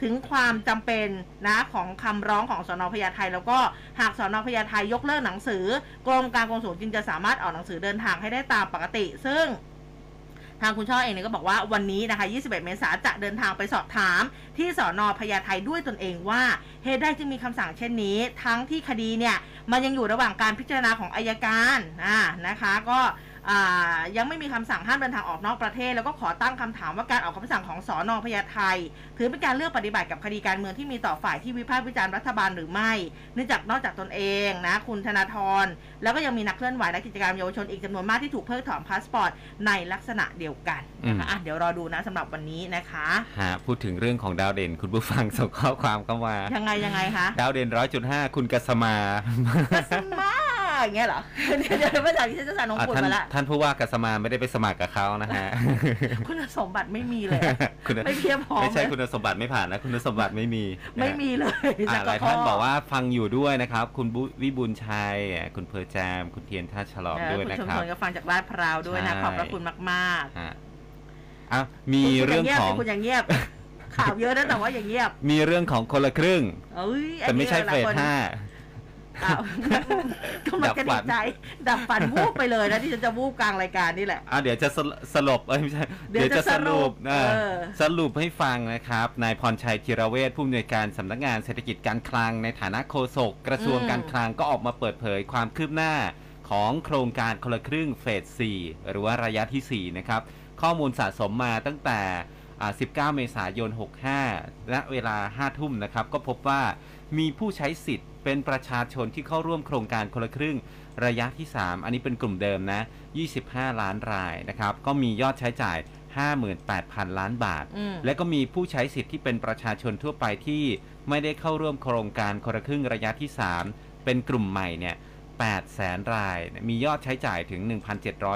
ถึงความจำเป็นนะของคำร้องของสอนอพญาไทแล้วก็หากสอนอพญาไทยกเลิกหนังสือ กรมการกงสุลจึงจะสามารถออกหนังสือเดินทางให้ได้ตามปกติ ซึ่ง ทางคุณช่อเองเนี่ยก็บอกว่าวันนี้นะคะ 21 เมษายนจะเดินทางไปสอบถาม ที่สอนอพญาไทด้วยตนเองว่าเหตุใดจึงมีคำสั่งเช่นนี้ ทั้งที่คดีเนี่ยมันยังอยู่ระหว่างการพิจารณาของอัยการอ่านะคะ ก็ ยังไม่มีคำสั่งห้ามเดินทางออกนอกประเทศ แล้วก็ขอตั้งคำถามว่าการออกคำสั่งของสอนอพญาไทถือเป็นการเลือกปฏิบัติกับคดีการเมืองที่มีต่อฝ่ายที่วิพากษ์วิจารณ์รัฐบาลหรือไม่เนื่องจากนอกจากตนเองนะคุณธนาธรแล้วก็ยังมีนักเคลื่อนไหวและกิจกรรมเยาวชนอีกจำนวนมากที่ถูกเพิกถอนพาสปอร์ตในลักษณะเดียวกันนะคะอืมอะเดี๋ยวรอดูนะสำหรับวันนี้นะคะฮะพูดถึงเรื่องของดาวเด่น คุณผู้ฟังส่งข้อความเข้ามายังไงยังไงคะดาวเด่นร้อยจุดห้าคุณกัสมาสมา อย่างเงี้ยเหรอเดี๋ยวเดี๋ยวภาษาที่ฉันจะสานองอะปุ่นท่านมาละท่านผู้ว่ากัสมาไม่ได้ไปสมัครกับเขานะฮะคุณสมบัติไม่มีเลยคุณไม่เพียบพอไม่ใช่คุณสมบัติไม่ผ่านนะคุณสมบัติไม่มีไม่มีเลยหลายท่านบอกว่าฟังอยู่ด้วยนะครับ คุณบุวิบูลชัยคุณเพอร์แจม คุณเทียนท่าฉลองด้วยคุณนะชมครับชนก็ฟังจากลาดพร้าวด้วยนะขอบพระคุณมากฮะอะมีเรื่องของคุณอย่างเงียบข่าวเยอะนะแต่ว่าอย่างเงียบ มีเรื่องของคนละครึ่งแต่ไม่ใช่เฟสห้า อ้าวก็มันดับกระฝัดินกใจ ดับฝันวูบไปเลยนะที่ฉันจะวูบกลางรายการนี่แหละ อะเดี๋ยวจะสลสลบเอ้ยไม่ใช่ เดี๋ยวจะสรุปอะเออ สรุปให้ฟังนะครับ นายพรชัยจิรเวชผู้อำนวยการสำนักงานเศรษฐกิจการคลังในฐานะโฆษกกระทรวงอืมการคลังก็ออกมาเปิดเผยความคืบหน้าของโครงการคนละครึ่งเฟส 4 หรือว่าระยะทีสี่ 4 นะครับ ข้อมูลสะสมมาตั้งแต่อ่า19 เมษายน 65และเวลา 5 ทุ่มนะครับ ก็พบว่ามีผู้ใช้สิทธิ์ เป็นประชาชนที่เข้าร่วมโครงการคนละครึ่งระยะที่ 3 อันนี้เป็นกลุ่มเดิมนะ 25 ล้านรายนะครับ ก็มียอดใช้จ่าย 58,000 ล้านบาทอืมและก็มีผู้ใช้สิทธิ์ที่เป็นประชาชนทั่วไปที่ไม่ได้เข้าร่วมโครงการคนละครึ่งระยะที่ 3 เป็นกลุ่มใหม่เนี่ย8แสนราย มียอดใช้จ่ายถึง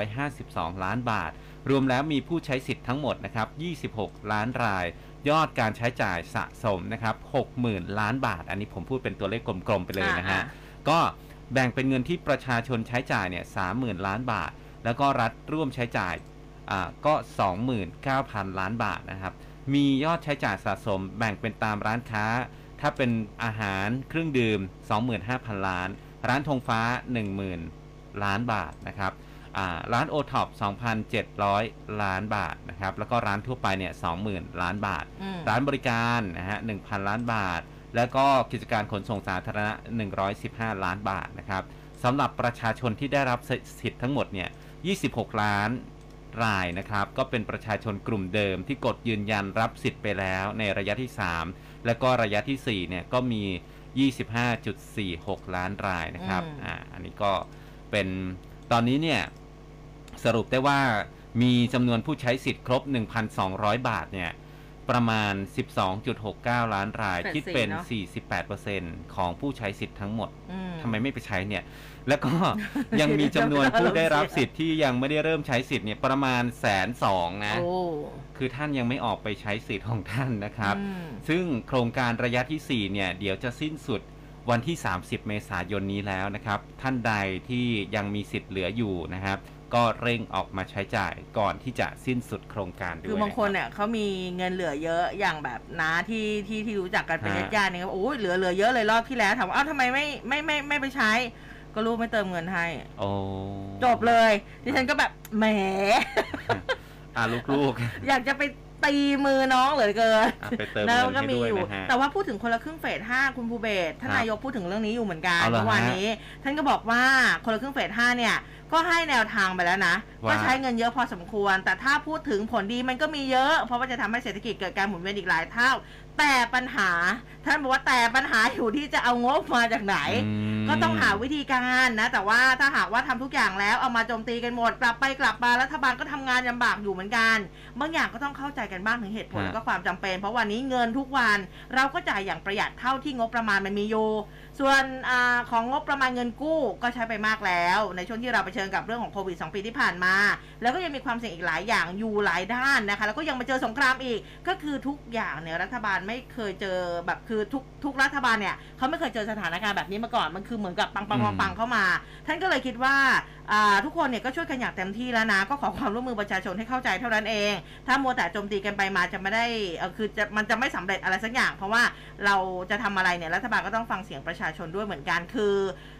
1,752 ล้านบาท รวมแล้วมีผู้ใช้สิทธิ์ทั้งหมดนะครับ 26 ล้านราย ยอดการใช้จ่ายสะสมนะครับ60,000 ล้านบาท อันนี้ผมพูดเป็นตัวเลขกลมๆไปเลยนะฮะอ่าก็แบ่งเป็นเงินที่ประชาชนใช้จ่ายเนี่ย30,000ล้านบาท แล้วก็รัฐร่วมใช้จ่ายอ่าก็ 29,000 ล้านบาทนะครับ มียอดใช้จ่ายสะสม แบ่งเป็นตามร้านค้า ถ้าเป็นอาหารเครื่องดื่ม 25,000 ล้าน ร้านธงฟ้า 10,000 ล้านบาทนะครับอ่า ร้านโอท็อป2,700 ล้านบาทนะครับ แล้วก็ร้านทั่วไปเนี่ย20,000 ล้านบาทอืมร้านบริการนะฮะ1,000 ล้านบาท แล้วก็กิจการขนส่งสาธารณะ 115 ล้านบาทนะครับสำหรับประชาชนที่ได้รับสิทธิ์ทั้งหมดเนี่ย26 ล้านรายนะครับ ก็เป็นประชาชนกลุ่มเดิมที่กดยืนยันรับสิทธิ์ไปแล้วในระยะที่ 3 แล้วก็ระยะทีสี่4เนี่ยก็มี 25.46 ล้านรายนะครับอืมอ่าอันนี้ก็เป็นตอนนี้เนี่ย สรุปได้ว่ามีจำนวนผู้ใช้สิทธิ์ครบ 1,200 บาทเนี่ย ประมาณ 12.69 ล้านรายแปดสิบคิดเป็นเนอะ48%ของผู้ใช้สิทธิ์ทั้งหมดอืมทำไมไม่ไปใช้เนี่ย แล้วก็ยังมีจำนวนผู้ได้รับสิทธิ์ที่ยังไม่ได้เริ่มใช้สิทธิ์เนี่ยประมาณแสนสองนะโอ้คือท่านยังไม่ออกไปใช้สิทธิ์ของท่านนะครับอืมซึ่งโครงการระยะทีสี่ 4 เนี่ย เดี๋ยวจะสิ้นสุดวันที่ 30 เมษายนนี้แล้วนะครับ ท่านใดที่ยังมีสิทธิ์เหลืออยู่นะครับ ก็เร่งออกมาใช้จ่ายก่อนที่จะสิ้นสุดโครงการด้วยคือบางคนนะเนี่ยเขามีเงินเหลือเยอะอย่างแบบน้าที่ที่ที่รู้จักกันเป็นฮะญาติๆเนี่ยก็โอ้ยเหลือเหลือเยอะเลยรอบที่แล้วถามว่าอ้าวทำไมไม่ไม่ไม่ไม่ไปใช้ ก็ลูกไม่เติมเงินให้โอ้จบเลยดิฉันก็แบบแหมอะลูกอยากจะไป ตีมือน้องเหลือเกินๆอะไปเติมแล้เงิวนก็ให้มีด้วยอยู่นะฮะ แต่ว่าพูดถึงคนละครึ่งเฟสห้าคุณภูเบศรท่านครับนายกพูดถึงเรื่องนี้อยู่เหมือนกันเอาเหรอเมื่อวานฮะนี้ ท่านก็บอกว่าคนละครึ่งเฟสห้าเนี่ยก็ให้แนวทางไปแล้วนะว่า ก็ใช้เงินเยอะพอสมควร แต่ถ้าพูดถึงผลดีมันก็มีเยอะ เพราะว่าจะทำให้เศรษฐกิจเกิดการหมุนเวียนอีกหลายเท่า แต่ปัญหาท่านบอกว่าแต่ปัญหาอยู่ที่จะเอางบมาจากไหนอืมก็ต้องหาวิธีการนะ แต่ว่าถ้าหากว่าทำทุกอย่างแล้วเอามาโจมตีกันหมดกลับไปกลับมารัฐบาลก็ทำงานลำบากอยู่เหมือนกันบางอย่างก็ต้องเข้าใจกันบ้างถึงเหตุผลฮะก็ความจำเป็น เพราะวันนี้เงินทุกวันเราก็จ่ายอย่างประหยัดเท่าที่งบประมาณมันมีอยู่ ส่วนอของงบประมาณเงินกู้ก็ใช้ไปมากแล้ว ในช่วงที่เราไปเชิญกับเรื่องของโควิด 2 ปีที่ผ่านมา แล้วก็ยังมีความเสี่ยงอีกหลายอย่างอยู่หลายด้านนะคะ แล้วก็ยังมาเจอสงครามอีก ก็คือทุกอย่างเนี่ยรัฐบาลไม่เคยเจอแบบคือทุกทุกรัฐบาลเนี่ยเขาไม่เคยเจอสถานการณ์แบบนี้มาก่อน มันคือเหมือนกับปังปังปังปังเข้ามา ท่านก็เลยคิดว่าทุกคนเนี่ยก็ช่วยกันอย่างเต็มที่แล้วนะ ก็ขอความร่วมมือประชาชนให้เข้าใจเท่านั้นเอง ถ้ามัวแต่โจมตีกันไปมาจะไม่ได้คือจะมันจะไม่สำเร็จอะไรสักอย่าง เพราะว่าเราจะทำอะไรเนี่ยรัฐบาลก็ต้องฟังเสียงประชาชนด้วยเหมือนกันคือ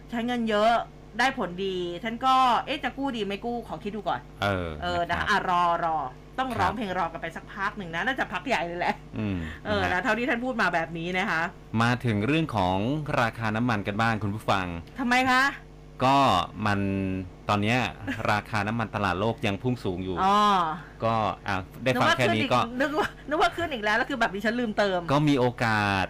ใช้เงินเยอะได้ผลดี ท่านก็เอ๊ะจะกู้ดีไม่กู้ขอคิดดูก่อน เออ เออนะนะครับอะรอรอต้องครับร้องเพลงรอกันไปสักพักหนึ่งนะน่าจะพักใหญ่เลยแหละอืมเออนะฮะนะเท่าที่ท่านพูดมาแบบนี้นะคะ มาถึงเรื่องของราคาน้ำมันกันบ้างคุณผู้ฟังทำไมคะ ก็มันตอนเนี้ยราคาน้ำมันตลาดโลกยังพุ่งสูงอยู่อ๋อก็อะได้นึกฟังว่าแค่ขึ้นนี้อีกก็นึกว่านึกว่าขึ้นอีกแล้วแล้วคือแบบดิฉันลืมเติม ก็มีโอกาส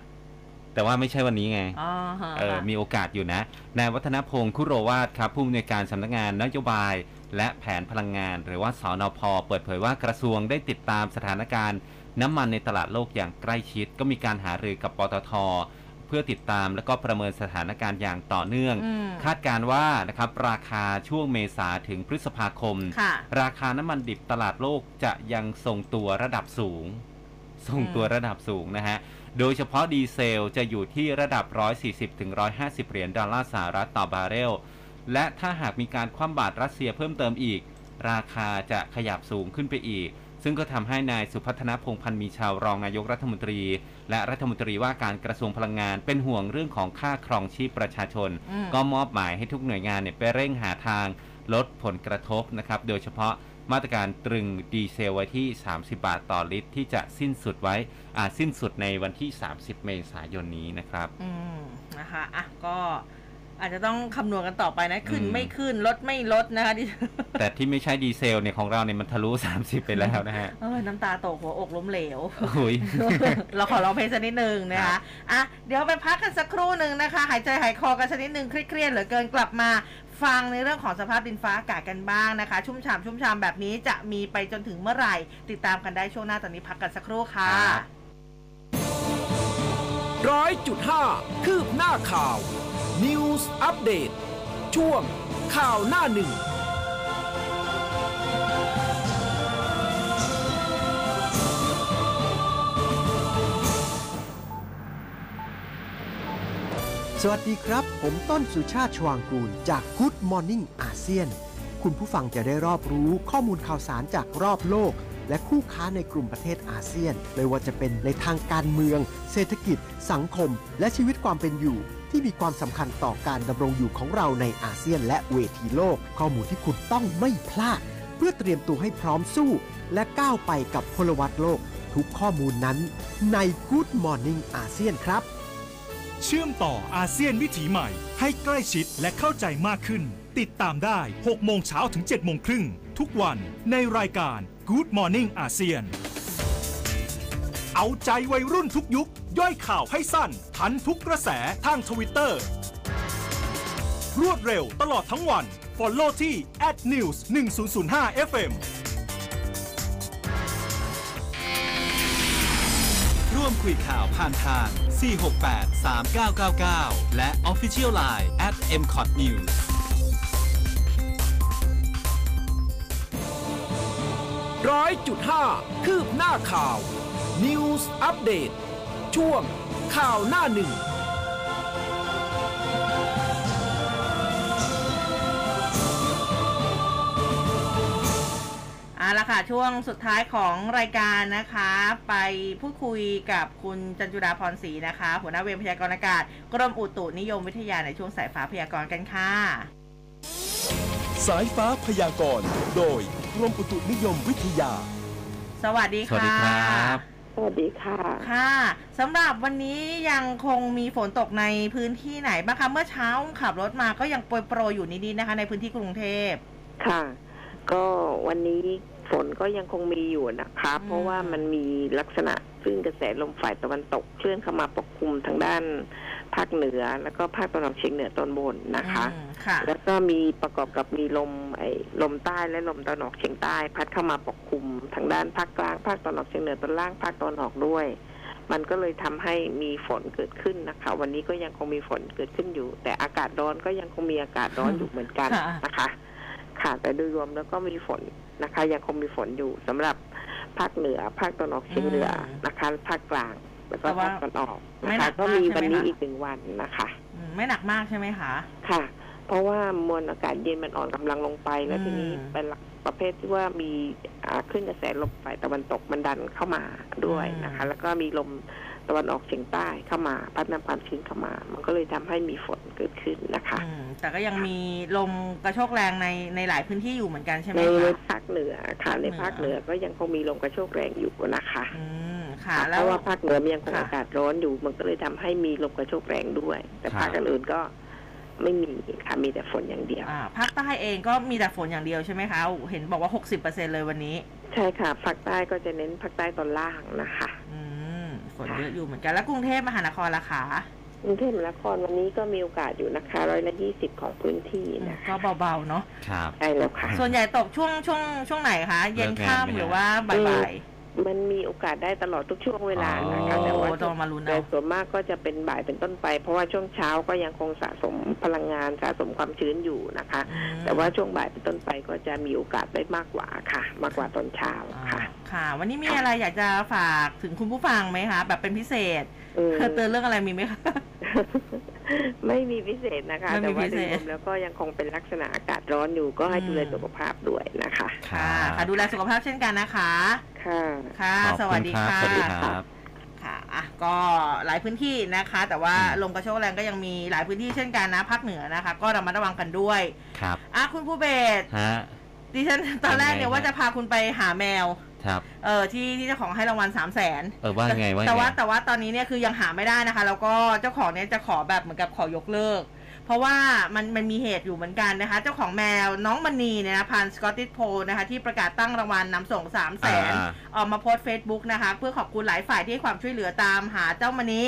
แต่ว่าไม่ใช่วันนี้ไงอ๋อฮะเออมีโอกาสอยู่นะนายวัฒนพงศ์คุโรวาทครับผู้อำนวยการสำนักงานนโยบาย และแผนพลังงาน หรือว่าสอนพเปิดเผยว่ากระทรวงได้ติดตามสถานการณ์ น้ำมันในตลาดโลกอย่างใกล้ชิด ก็มีการหารือกับปตทเพื่อติดตามและก็ประเมินสถานการณ์อย่างต่อเนื่องอืมคาดการณ์ว่านะครับราคาช่วงเมษาถึงพฤษภาคมค่ะราคาน้ำมันดิบตลาดโลกจะยังทรงตัวระดับสูง ทรงตัวระดับสูงนะฮะ โดยเฉพาะดีเซลจะอยู่ที่ระดับ 140ถึง150 เหรียญดอลลาร์สหรัฐต่อบาร์เรล และถ้าหากมีการคว่ำบาตรรัสเซียเพิ่มเติมอีก ราคาจะขยับสูงขึ้นไปอีก ซึ่งก็ทำให้นายสุพัฒนพงษ์พันธ์มีเชาว์รองนายกรัฐมนตรี และรัฐมนตรีว่าการกระทรวงพลังงานเป็นห่วงเรื่องของค่าครองชีพประชาชนอืมก็มอบหมายให้ทุกหน่วยงานเนี่ยไปเร่งหาทางลดผลกระทบนะครับ โดยเฉพาะ มาตรการตรึงดีเซลไว้ที่ 30 บาทต่อลิตร ที่จะสิ้นสุดไว้อาสิ้นสุดในวันที่ 30 เมษายนนี้นะครับอืมนะคะอะก็อาจจะต้องคำนวณกันต่อไปนะ ขึ้นอืมไม่ขึ้นลดไม่ลดนะคะดิแต่ที่ไม่ใช่ดีเซลเนี่ยของเราเนี่ยมันทะลุ 30 ไปแล้วนะฮะเออน้ำตาตกหัวอกล้มเหลวโอ้ยเราขอร้องเพลงสักนิดหนึ่งนะครัคะบอะเดี๋ยวไปพักกันสักครู่หนึ่งนะคะ หายใจหายคอกันสักนิดหนึ่งเครียดๆเหลือเกินกลับมา ฟังในเรื่องของสภาพดินฟ้าอากาศกันบ้างนะคะ ชุ่มฉ่ำชุ่มฉ่ำแบบนี้จะมีไปจนถึงเมื่อไหร่ ติดตามกันได้ช่วงหน้าตอนนี้พักกันสักครู่ค่ะร้อยจุดห้าคืบหน้าข่าว News อัปเดตช่วงข่าวหน้าหนึ่ง สวัสดีครับ ผมต้นสุชาติชวางกูล จาก Good Morning อาเซียน คุณผู้ฟังจะได้รอบรู้ข้อมูลข่าวสารจากรอบโลก และคู่ค้าในกลุ่มประเทศอาเซียน ไม่ว่าจะเป็นในทางการเมือง เศรษฐกิจ สังคม และชีวิตความเป็นอยู่ ที่มีความสำคัญต่อการดำรงอยู่ของเราในอาเซียน และเวทีโลก ข้อมูลที่คุณต้องไม่พลาด เพื่อเตรียมตัวให้พร้อมสู้ และก้าวไปกับพลวัตโลก ทุกข้อมูลนั้น ใน Good Morning อาเซียนครับ เชื่อมต่ออาเซียนวิถีใหม่ ให้ใกล้ชิดและเข้าใจมากขึ้น ติดตามได้ 6 โมงเช้าถึง 7 โมงครึ่ง ทุกวันในรายการ Good Morning อาเซียน เอาใจวัยรุ่นทุกยุค ย่อยข่าวให้สั้น ทันทุกกระแสทางทวิตเตอร์รวดเร็วตลอดทั้งวัน Follow ที่ @news 1005 FM คุยข่าวผ่านทาง 468 3999 และ Official Line at m c o t News ร้อยจุดห้าคืบหน้าข่าว News Update ช่วงข่าวหน้าหนึ่ง เอาละค่ะ ช่วงสุดท้ายของรายการนะคะ ไปพูดคุยกับคุณจันจุราพรศรีนะคะ หัวหน้าเวรพยากรณ์อากาศ กรมอุตุนิยมวิทยาในช่วงสายฟ้าพยากรณ์กันค่ะ สายฟ้าพยากรณ์โดยกรมอุตุนิยมวิทยา สวัสดีสวัสค่ะดีครับ สวัสดีค่ะ ค่ะสำหรับวันนี้ยังคงมีฝนตกในพื้นที่ไหนบ้างคะเมื่อเช้าขับรถมาก็ยังโปรยโปรยๆอยู่นิดๆนะคะ ในพื้นที่กรุงเทพ ค่ะ ก็วันนี้ ฝนก็ยังคงมีอยู่นะคะอืมเพราะว่ามันมีลักษณะซึ่งกระแสลมฝ่ายตะวันตกเคลื่อนเข้ามาปกคลุมทางด้านภาคเหนือ แล้วก็ภาคตะวันออกเฉียงเหนือตอนบนนะคะอืมค่ะแล้วก็มีประกอบกับมีลมไอ้ลมใต้และลมตะวันออกเฉียงใต้ พัดเข้ามาปกคลุมทางด้านภาคกลางภาคตะวันออกเฉียงเหนือตอนล่างภาคตะวันออกด้วยมันก็เลยทำให้มีฝนเกิดขึ้นนะคะ วันนี้ก็ยังคงมีฝนเกิดขึ้นอยู่ แต่อากาศร้อนก็ยังคงมีอากาศร้อนอยู่เหมือนกันค่ะนะคะ ค่ะแต่โดยรวมแล้วก็มีฝนนะคะ ยังคงมีฝนอยู่สำหรับภาคเหนือ ภาคตะวันออกเฉียงเหนือนะคะภาคกลางแล้วก็แต่ว่าภาคตะวันออกไม่นะหนัคะกก็มากมีใช่ไหมวันนี้คะอีกหนึ่งวันนะคะอืมไม่หนักมากใช่ไหมคะค่ะ เพราะว่ามวลอากาศเย็นมันอ่อนกำลังลงไปแล้วอืมทีนี้เป็นลักประเภทที่ว่ามีอ่าขึ้นกระแสลมฝ่ายตะวันตกมันดันเข้ามาด้วยนะคะ แล้วก็มีลม ตะวันออกเฉียงใต้เข้ามา พัดนำความชื้นเข้ามา มันก็เลยทำให้มีฝนเกิดขึ้นนะคะอืมแต่ก็ยังมีลมกระโชกแรงในในหลายพื้นที่อยู่เหมือนกันใช่ไหมในคะภาคเหนือค่ะในภาคเหนือก็ยังคงมีลมกระโชกแรงอยู่นะคะอืมค่ะเพแล้วราะว่าภาคเหนือมันยังคงค่ะอากาศร้อนอยู่ มันก็เลยทำให้มีลมกระโชกแรงด้วย แต่ครับภาคอื่นๆก็ไม่มีค่ะมีแต่ฝนอย่างเดียวอ่าภาคใต้เองก็มีแต่ฝนอย่างเดียวใช่ไหมคะ เห็นบอกว่า60%เลยวันนี้ ใช่ค่ะ ภาคใต้ก็จะเน้นภาคใต้ตอนล่างนะคะ อืม ฝนเยอะอยู่เหมือนกัน แล้วกรุงเทพมหานครล่ะคะกรุงเทพมหานครวันนี้ก็มีโอกาสอยู่นะคะร้อยละยี่สิบของพื้นที่นะคะก็เบาๆเนาะครับ ใช่แล้วค่ะ ส่วนใหญ่ตกช่วงช่วงช่วงไหนคะ เย็นค่ำหรือว่าบ่าย มันมีโอกาสได้ตลอดทุกช่วงเวลาๆนะคะโอ้แต่ว่าต้องมาลุ้นแต่เอาส่วนมากก็จะเป็นบ่ายเป็นต้นไป เพราะว่าช่วงเช้าก็ยังคงสะสมพลังงานสะสมความชื้นอยู่นะคะอืมแต่ว่าช่วงบ่ายเป็นต้นไปก็จะมีโอกาสได้มากกว่าค่ะ มากกว่าตอนเช้าอ่าค่ะ ค่ะ วันนี้มีอะไรอยากจะฝากถึงคุณผู้ฟังไหมคะแบบเป็นพิเศษอืมเตือนเรื่องอะไรมีไหมคะ ไม่มีพิเศษนะคะ ไม่มีแต่ว่าพิโดเศยษ รวมแล้วก็ยังคงเป็นลักษณะอากาศร้อนอยู่ก็ให้อืมดูแลสุขภาพด้วยนะคะ ค่ะค่ะดูแลสุขภาพเช่นกันนะคะ ค่ะ ค่ะ ขอบสณวัสดีรับค่ะสวัสดีครับ ค่ะอะ ก็หลายพื้นที่นะคะ แต่ว่าอืม ลมกระโชกแรงก็ยังมีหลายพื้นที่เช่นกันนะภาคเหนือนะคะ ก็ระมัดระวังกันด้วยครับอะคุณผู้เบสฮะ ดิฉันตอนแรกเนี่ยยังไงฮะว่าจะพาคุณไปหาแมว ครับ เออที่ที่เจ้าของให้รางวัลสามแสนเออว่าไงว่าไงแต่ว่าแต่ว่าตอนนี้เนี่ยคือยังหาไม่ได้นะคะ แล้วก็เจ้าของเนี่ยจะขอแบบเหมือนกับขอยกเลิก เพราะว่ามันมันมีเหตุอยู่เหมือนกันนะคะ เจ้าของแมวน้องมณีเนี่ยนะพันธุ์ Scottish Fold นะคะที่ประกาศตั้งรางวัลนำส่ง3 0 0แสนอ่าออกมาโพสต์เฟซบุ๊กนะคะเพื่อขอบคุณหลายฝ่ายที่ให้ความช่วยเหลือตามหาเจ้ามณี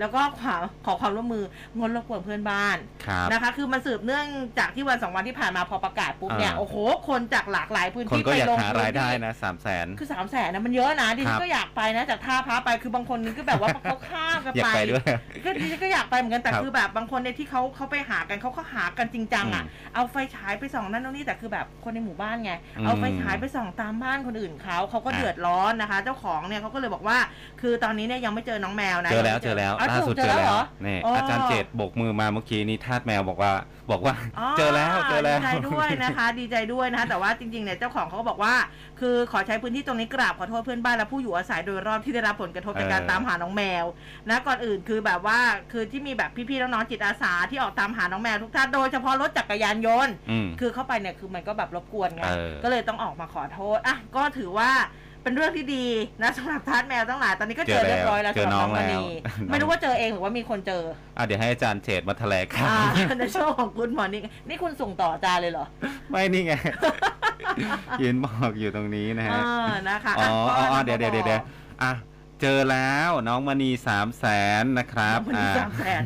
แล้วก็ขอขอความร่วมมืองดรบกวนเพื่อนบ้านครับนะคะ คือมันสืบเนื่องจากที่วันสองวันที่ผ่านมาพอประกาศปุ๊บเนี่ยอ่าโอ้โหคนจากหลากหลายพื้นคนที่ก็ไปอยากลงหาพื้นรายได้ที่นะสามแสนคือสามแสนนะมันเยอะนะดิคฉัรันบก็อยากไปนะจากท่าพระไปคือบางคนนี่ก็แบบว่าเขาข้ามกันอยากไปไปด้วยก็ดิฉันก็อยากไปเหมือนกันแต่ครับคือแบบบางคนเนี่ยที่เขาเขาไปหากันเขาก็หากันจริงจังอะอืมเอาไฟฉายไปส่องนั่นนู่นนี่แต่คือแบบคนในหมู่บ้านไงอืมเอาไฟฉายไปส่องตามบ้านคนอื่นเขาเขาก็เดือดร้อนนะคะ เจ้าของเนี่ยเขาก็เลยบอกว่า คือตอนนี้เนี่ยยังไม่เจอน้องแมวนะ เจอแล้วยังไม่เจอแล้วาล่าถูกสุดเจเจออแล้วแล้เหรวอนี่อ๋อออาจารย์เจตโบกมือมาเมื่อกี้นี้ทาสแมวบอกว่าบอกว่าเจอแล้วเจอแล้วดีใจด้วยนะคะ ดีใจด้วยนะคะแต่ว่าจริงๆเนี่ยเจ้าของเขาก็บอกว่า คือขอใช้พื้นที่ตรงนี้กราบขอโทษเพื่อนบ้านและผู้อยู่อาศัยโดยรอบที่ได้รับผลกระทบจากการเออตามหาน้องแมวนะก่อนอื่นคือแบบว่าคือที่มีแบบพี่ๆน้องๆจิตอาสาที่ออกตามหาน้องแมวทุกท่านโดยเฉพาะรถจักรยานยนต์อืมคือเข้าไปเนี่ยคือมันก็แบบรบกวนไงเออก็เลยต้องออกมาขอโทษอะก็ถือว่า เป็นเรื่องที่ดีนะสำหรับทาสแมวทั้งหลายตอนนี้ก็เจอเจอแล้วเรียบร้อยแล้วเจอสำหรับน้น้อองงมณีแล้วไม่รู้ว่าเจอเองหรือว่ามีคนเจออะเดี๋ยวให้อาจารย์เจตมาแถลงครับอ่าในช่วงของคุณหมอนี่นี่คุณส่งต่ออาจารย์เลยเหรอ ไม่นี่ไงยืนบอกอยู่ตรงนี้นะเอฮะอนะคะอ๋ออ๋ออ๋อก็เดี๋ยวเดี๋ยวเดี๋ยวเดี๋ยวอะเจเจอแล้วน้องมณีสามแสนนะครับน้องมณีอ่สามแสน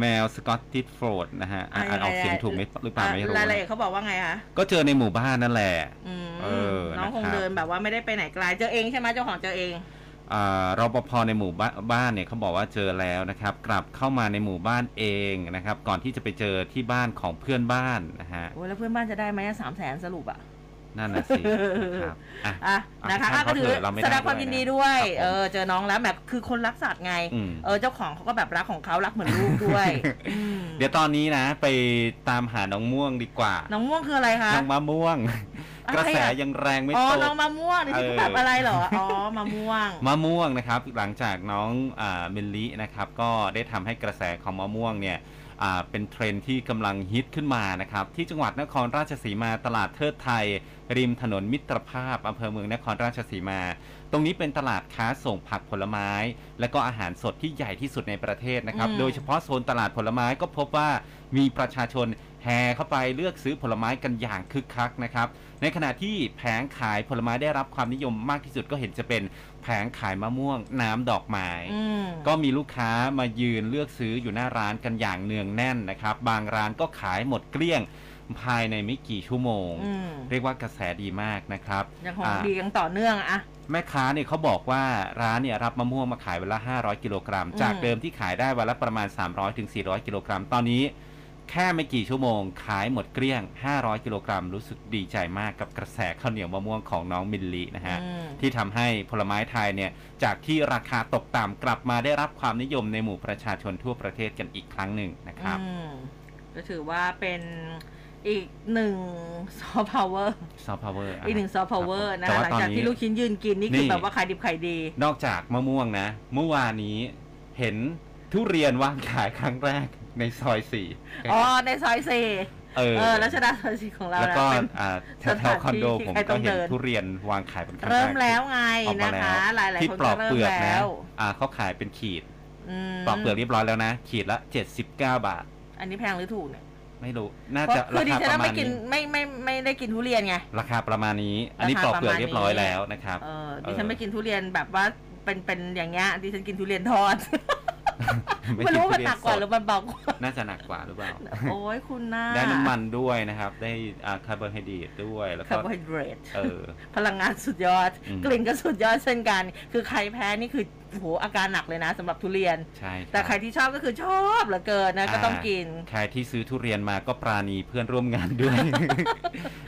แมว Scottish Fold นะฮะอะอ่านออกเสียงถูกไหมหรือเปล่าไม่รู้รายละเอียดนะเขาบอกว่าไงคะก็เจอในหมู่บ้านนั่นแหละอืมเออน้องคงนะครับเดินแบบว่าไม่ได้ไปไหนไกลเจอเองใช่ไหมเจ้าของเจอเองอ่ารปภในหมู่บ้านบ้านเนี่ยเขาบอกว่าเจอแล้วนะครับ กลับเข้ามาในหมู่บ้านเองนะครับ ก่อนที่จะไปเจอที่บ้านของเพื่อนบ้านนะฮะโอ้ยแล้วเพื่อนบ้านจะได้ไหมสามแสนสรุปอะ นั่นน่ะสิครับอะอะเอานะคะให้อะเขาก็ถือเถอะเราไม่ได้แสดงความยินดีด้วยครับผมเออเจอน้องแล้วแบบคือคนรักสัตว์ไงอืมเออเจ้าของเขาก็แบบรักของเขารักเหมือนลูกด้วยอืมเดี๋ยวตอนนี้นะ ไปตามหาน้องม่วงดีกว่า น้องม่วงคืออะไรคะน้องมะม่วงอะไรอะกระแสยังแรงไม่อ๋อตน้อกงมะม่วงนี่ที่เออแบบอะไรเหรอ อ๋อมะม่วง มะม่วงนะครับ หลังจากน้องอามิลลินะครับ ก็ได้ทำให้กระแสของมะม่วงเนี่ยอ่า เป็นเทรนด์ที่กำลังฮิตขึ้นมานะครับ ที่จังหวัดนครราชสีมาตลาดเทิดไทย ริมถนนมิตรภาพอำเภอเมืองนครราชสีมา ตรงนี้เป็นตลาดค้าส่งผักผลไม้ และก็อาหารสดที่ใหญ่ที่สุดในประเทศนะครับอืมโดยเฉพาะโซนตลาดผลไม้ก็พบว่ามีประชาชนแห่เข้าไปเลือกซื้อผลไม้กันอย่างคึกคักนะครับ ในขณะที่แผงขายผลไม้ได้รับความนิยมมากที่สุดก็เห็นจะเป็น แผงขายมะม่วงน้ำดอกไม้ อืม ก็มีลูกค้ามายืนเลือกซื้ออยู่หน้าร้านกันอย่างเนืองแน่นนะครับ บางร้านก็ขายหมดเกลี้ยงภายในไม่กี่ชั่วโมง อืม เรียกว่ากระแสดีมากนะครับยังคงอ่า ดียังต่อเนื่องอะ แม่ค้าเนี่ยเขาบอกว่าร้านเนี่ยรับมะม่วงมาขายวันละ 500 กิโลกรัมอืมจากเดิมที่ขายได้วันละประมาณ 300ถึง400 กิโลกรัม ตอนนี้ แค่ไม่กี่ชั่วโมง ขายหมดเกลี้ยง 500 กิโลกรัม รู้สึกดีใจมากกับกระแสข้าวเหนียวมะม่วงของน้องมิลลีนะฮะอืมที่ทำให้ผลไม้ไทยเนี่ย จากที่ราคาตกต่ำกลับมาได้รับความนิยมในหมู่ประชาชนทั่วประเทศกันอีกครั้งหนึ่งนะครับอืมก็ถือว่าเป็นอีกหนึ่งซอฟต์พาวเวอร์ซอฟต์พาวเวอร์อีกหนึ่งซอฟต์พาวเวอร์นะแต่คะว่าหลังตอนจากนี้ที่ลูกชิ้นยืนกิน นี่คือนี่แบบว่าขายดิบขายดี นอกจากมะม่วงนะ เมื่อวานนี้เห็นทุเรียนวางขายครั้งแรก ในซอยสี่อ๋อในซอยเซเออเออรัชดาซอยสี่ของเราแล้วก็นะเป็นอ่าแถสวถานๆคอนโดที่ผมใครต้ก็องเห็นเดินทุเรียนวางขายเป็นครั้งแรกเริ่มแล้วไงออกมานะคะแล้วหลายที่ๆคนปลอกก็เริ่เปลืมอกนะแล้วอ่าเขาขายเป็นขีดมปลอกเปลือกเรียบร้อยแล้วนะ ขีดละ79บาท อันนี้แพงหรือถูกเนี่ยไม่รู้ น่าเพราะจะคืราอดิคาฉันประไม่มาณกินนี้ไม่ไม่ไม่ได้กินทุเรียนไง ราคาประมาณนี้ อันนี้ราปคาลอกเปลือกประมาณเรียบร้อยนี้แล้วนะครับ เออดิฉันไม่กินทุเรียนแบบว่าเป็นเป็นอย่างเงี้ยดิฉันกินทุเรียนทอด ไม่รู้ว่ามันหนักกว่าหรือมันเบากว่า น่าจะหนักกว่าหรือเปล่า โอ้ยคุณน่าได้น้ำมันด้วยนะครับ ได้อ่าคาร์โบไฮเดรตด้วยแล้วคาก็ร์โบไฮเดรตเออ พลังงานสุดยอดอืมกลิ่นก็สุดยอดเช่นกัน คือใครแพ้นี่คือ โอ้โหอาการหนักเลยนะสำหรับทุเรียน ใช่บแต่ใครที่ชอบก็คือชอบเหลือเกินนะก็ต้องกินาใครที่ซื้อทุเรียนมาก็ปราณีเพื่อนร่วมงานด้วย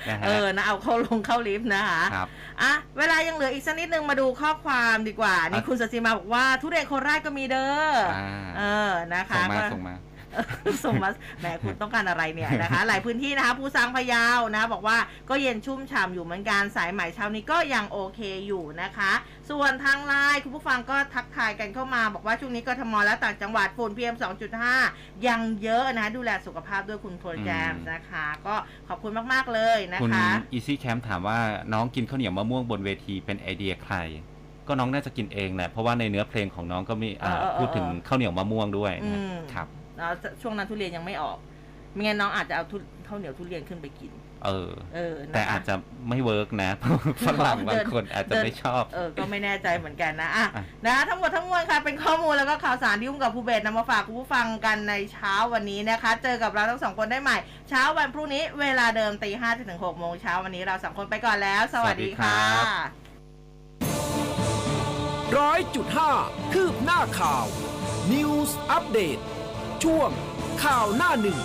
นะฮะเออนะเอาเข้าลงเข้าลิฟต์นะคะครับอะเวลายังเหลืออีกสักนิดนึงมาดูข้อความดีกว่านี่อะคุณสศิมาบอกว่าทุเรียนโคราชก็มีเด้ออาเออนะคะส่งมาก็ส่งมา ส่งมาแหมคุณต้องการอะไรเนี่ยนะคะ หลายพื้นที่นะคะภูซางพะเยาวนะบอกว่าก็เย็นชุ่มฉ่ำอยู่เหมือนกันสายใหม่เช้านี้ก็ยังโอเคอยู่นะคะ ส่วนทางไลน์คุณผู้ฟังก็ทักทายกันเข้ามา บอกว่าช่วงนี้กทมและต่างจังหวัดฝุ่น PM 2.5ยังเยอะนะ ดูแลสุขภาพด้วยคุณโพลแจมอืมนะคะ ก็ขอบคุณมาก ๆ เลยนะคุณคะ Easy Camp ถามว่าน้องกินข้าวเหนียวมะม่วงบนเวทีเป็นไอเดียใครก็น้องน่าจะกินเองแหละเพราะว่าในเนื้อเพลงของน้องก็มีอ่าเออเออเออพูดถึงข้าวเหนียวมะม่วงด้วยนะอืมครับ แล้วช่วงนั้นทุเรียนยังไม่ออกไม่งั้นน้องอาจจะเอาทุข้าวเหนียวทุเรียนขึ้นไปกิน เออ เออนะคะแต่อาจจะไม่เวิร์กนะฝรั่งบางคนอาจจะไม่ชอบ เออ ก็ไม่แน่ใจเหมือนกันนะอะอะ นะ ทั้งหมดทั้งมวลค่ะ เป็นข้อมูลแล้วก็ข่าวสารที่อุ้มกับภูเบศนำมาฝากคุณผู้ฟังกันในเช้าวันนี้นะคะ เจอกับเราทั้งสองคนได้ใหม่ เช้าวันพรุ่งนี้เวลาเดิมตีห้าถึงหกโมงเช้าวันนี้เราสองคนไปก่อนแล้ว สวัสดีค่ะร้อยจุดห้าคืบหน้าข่าว News อัปเดต ช่วงข่าวหน้าหนึ่ง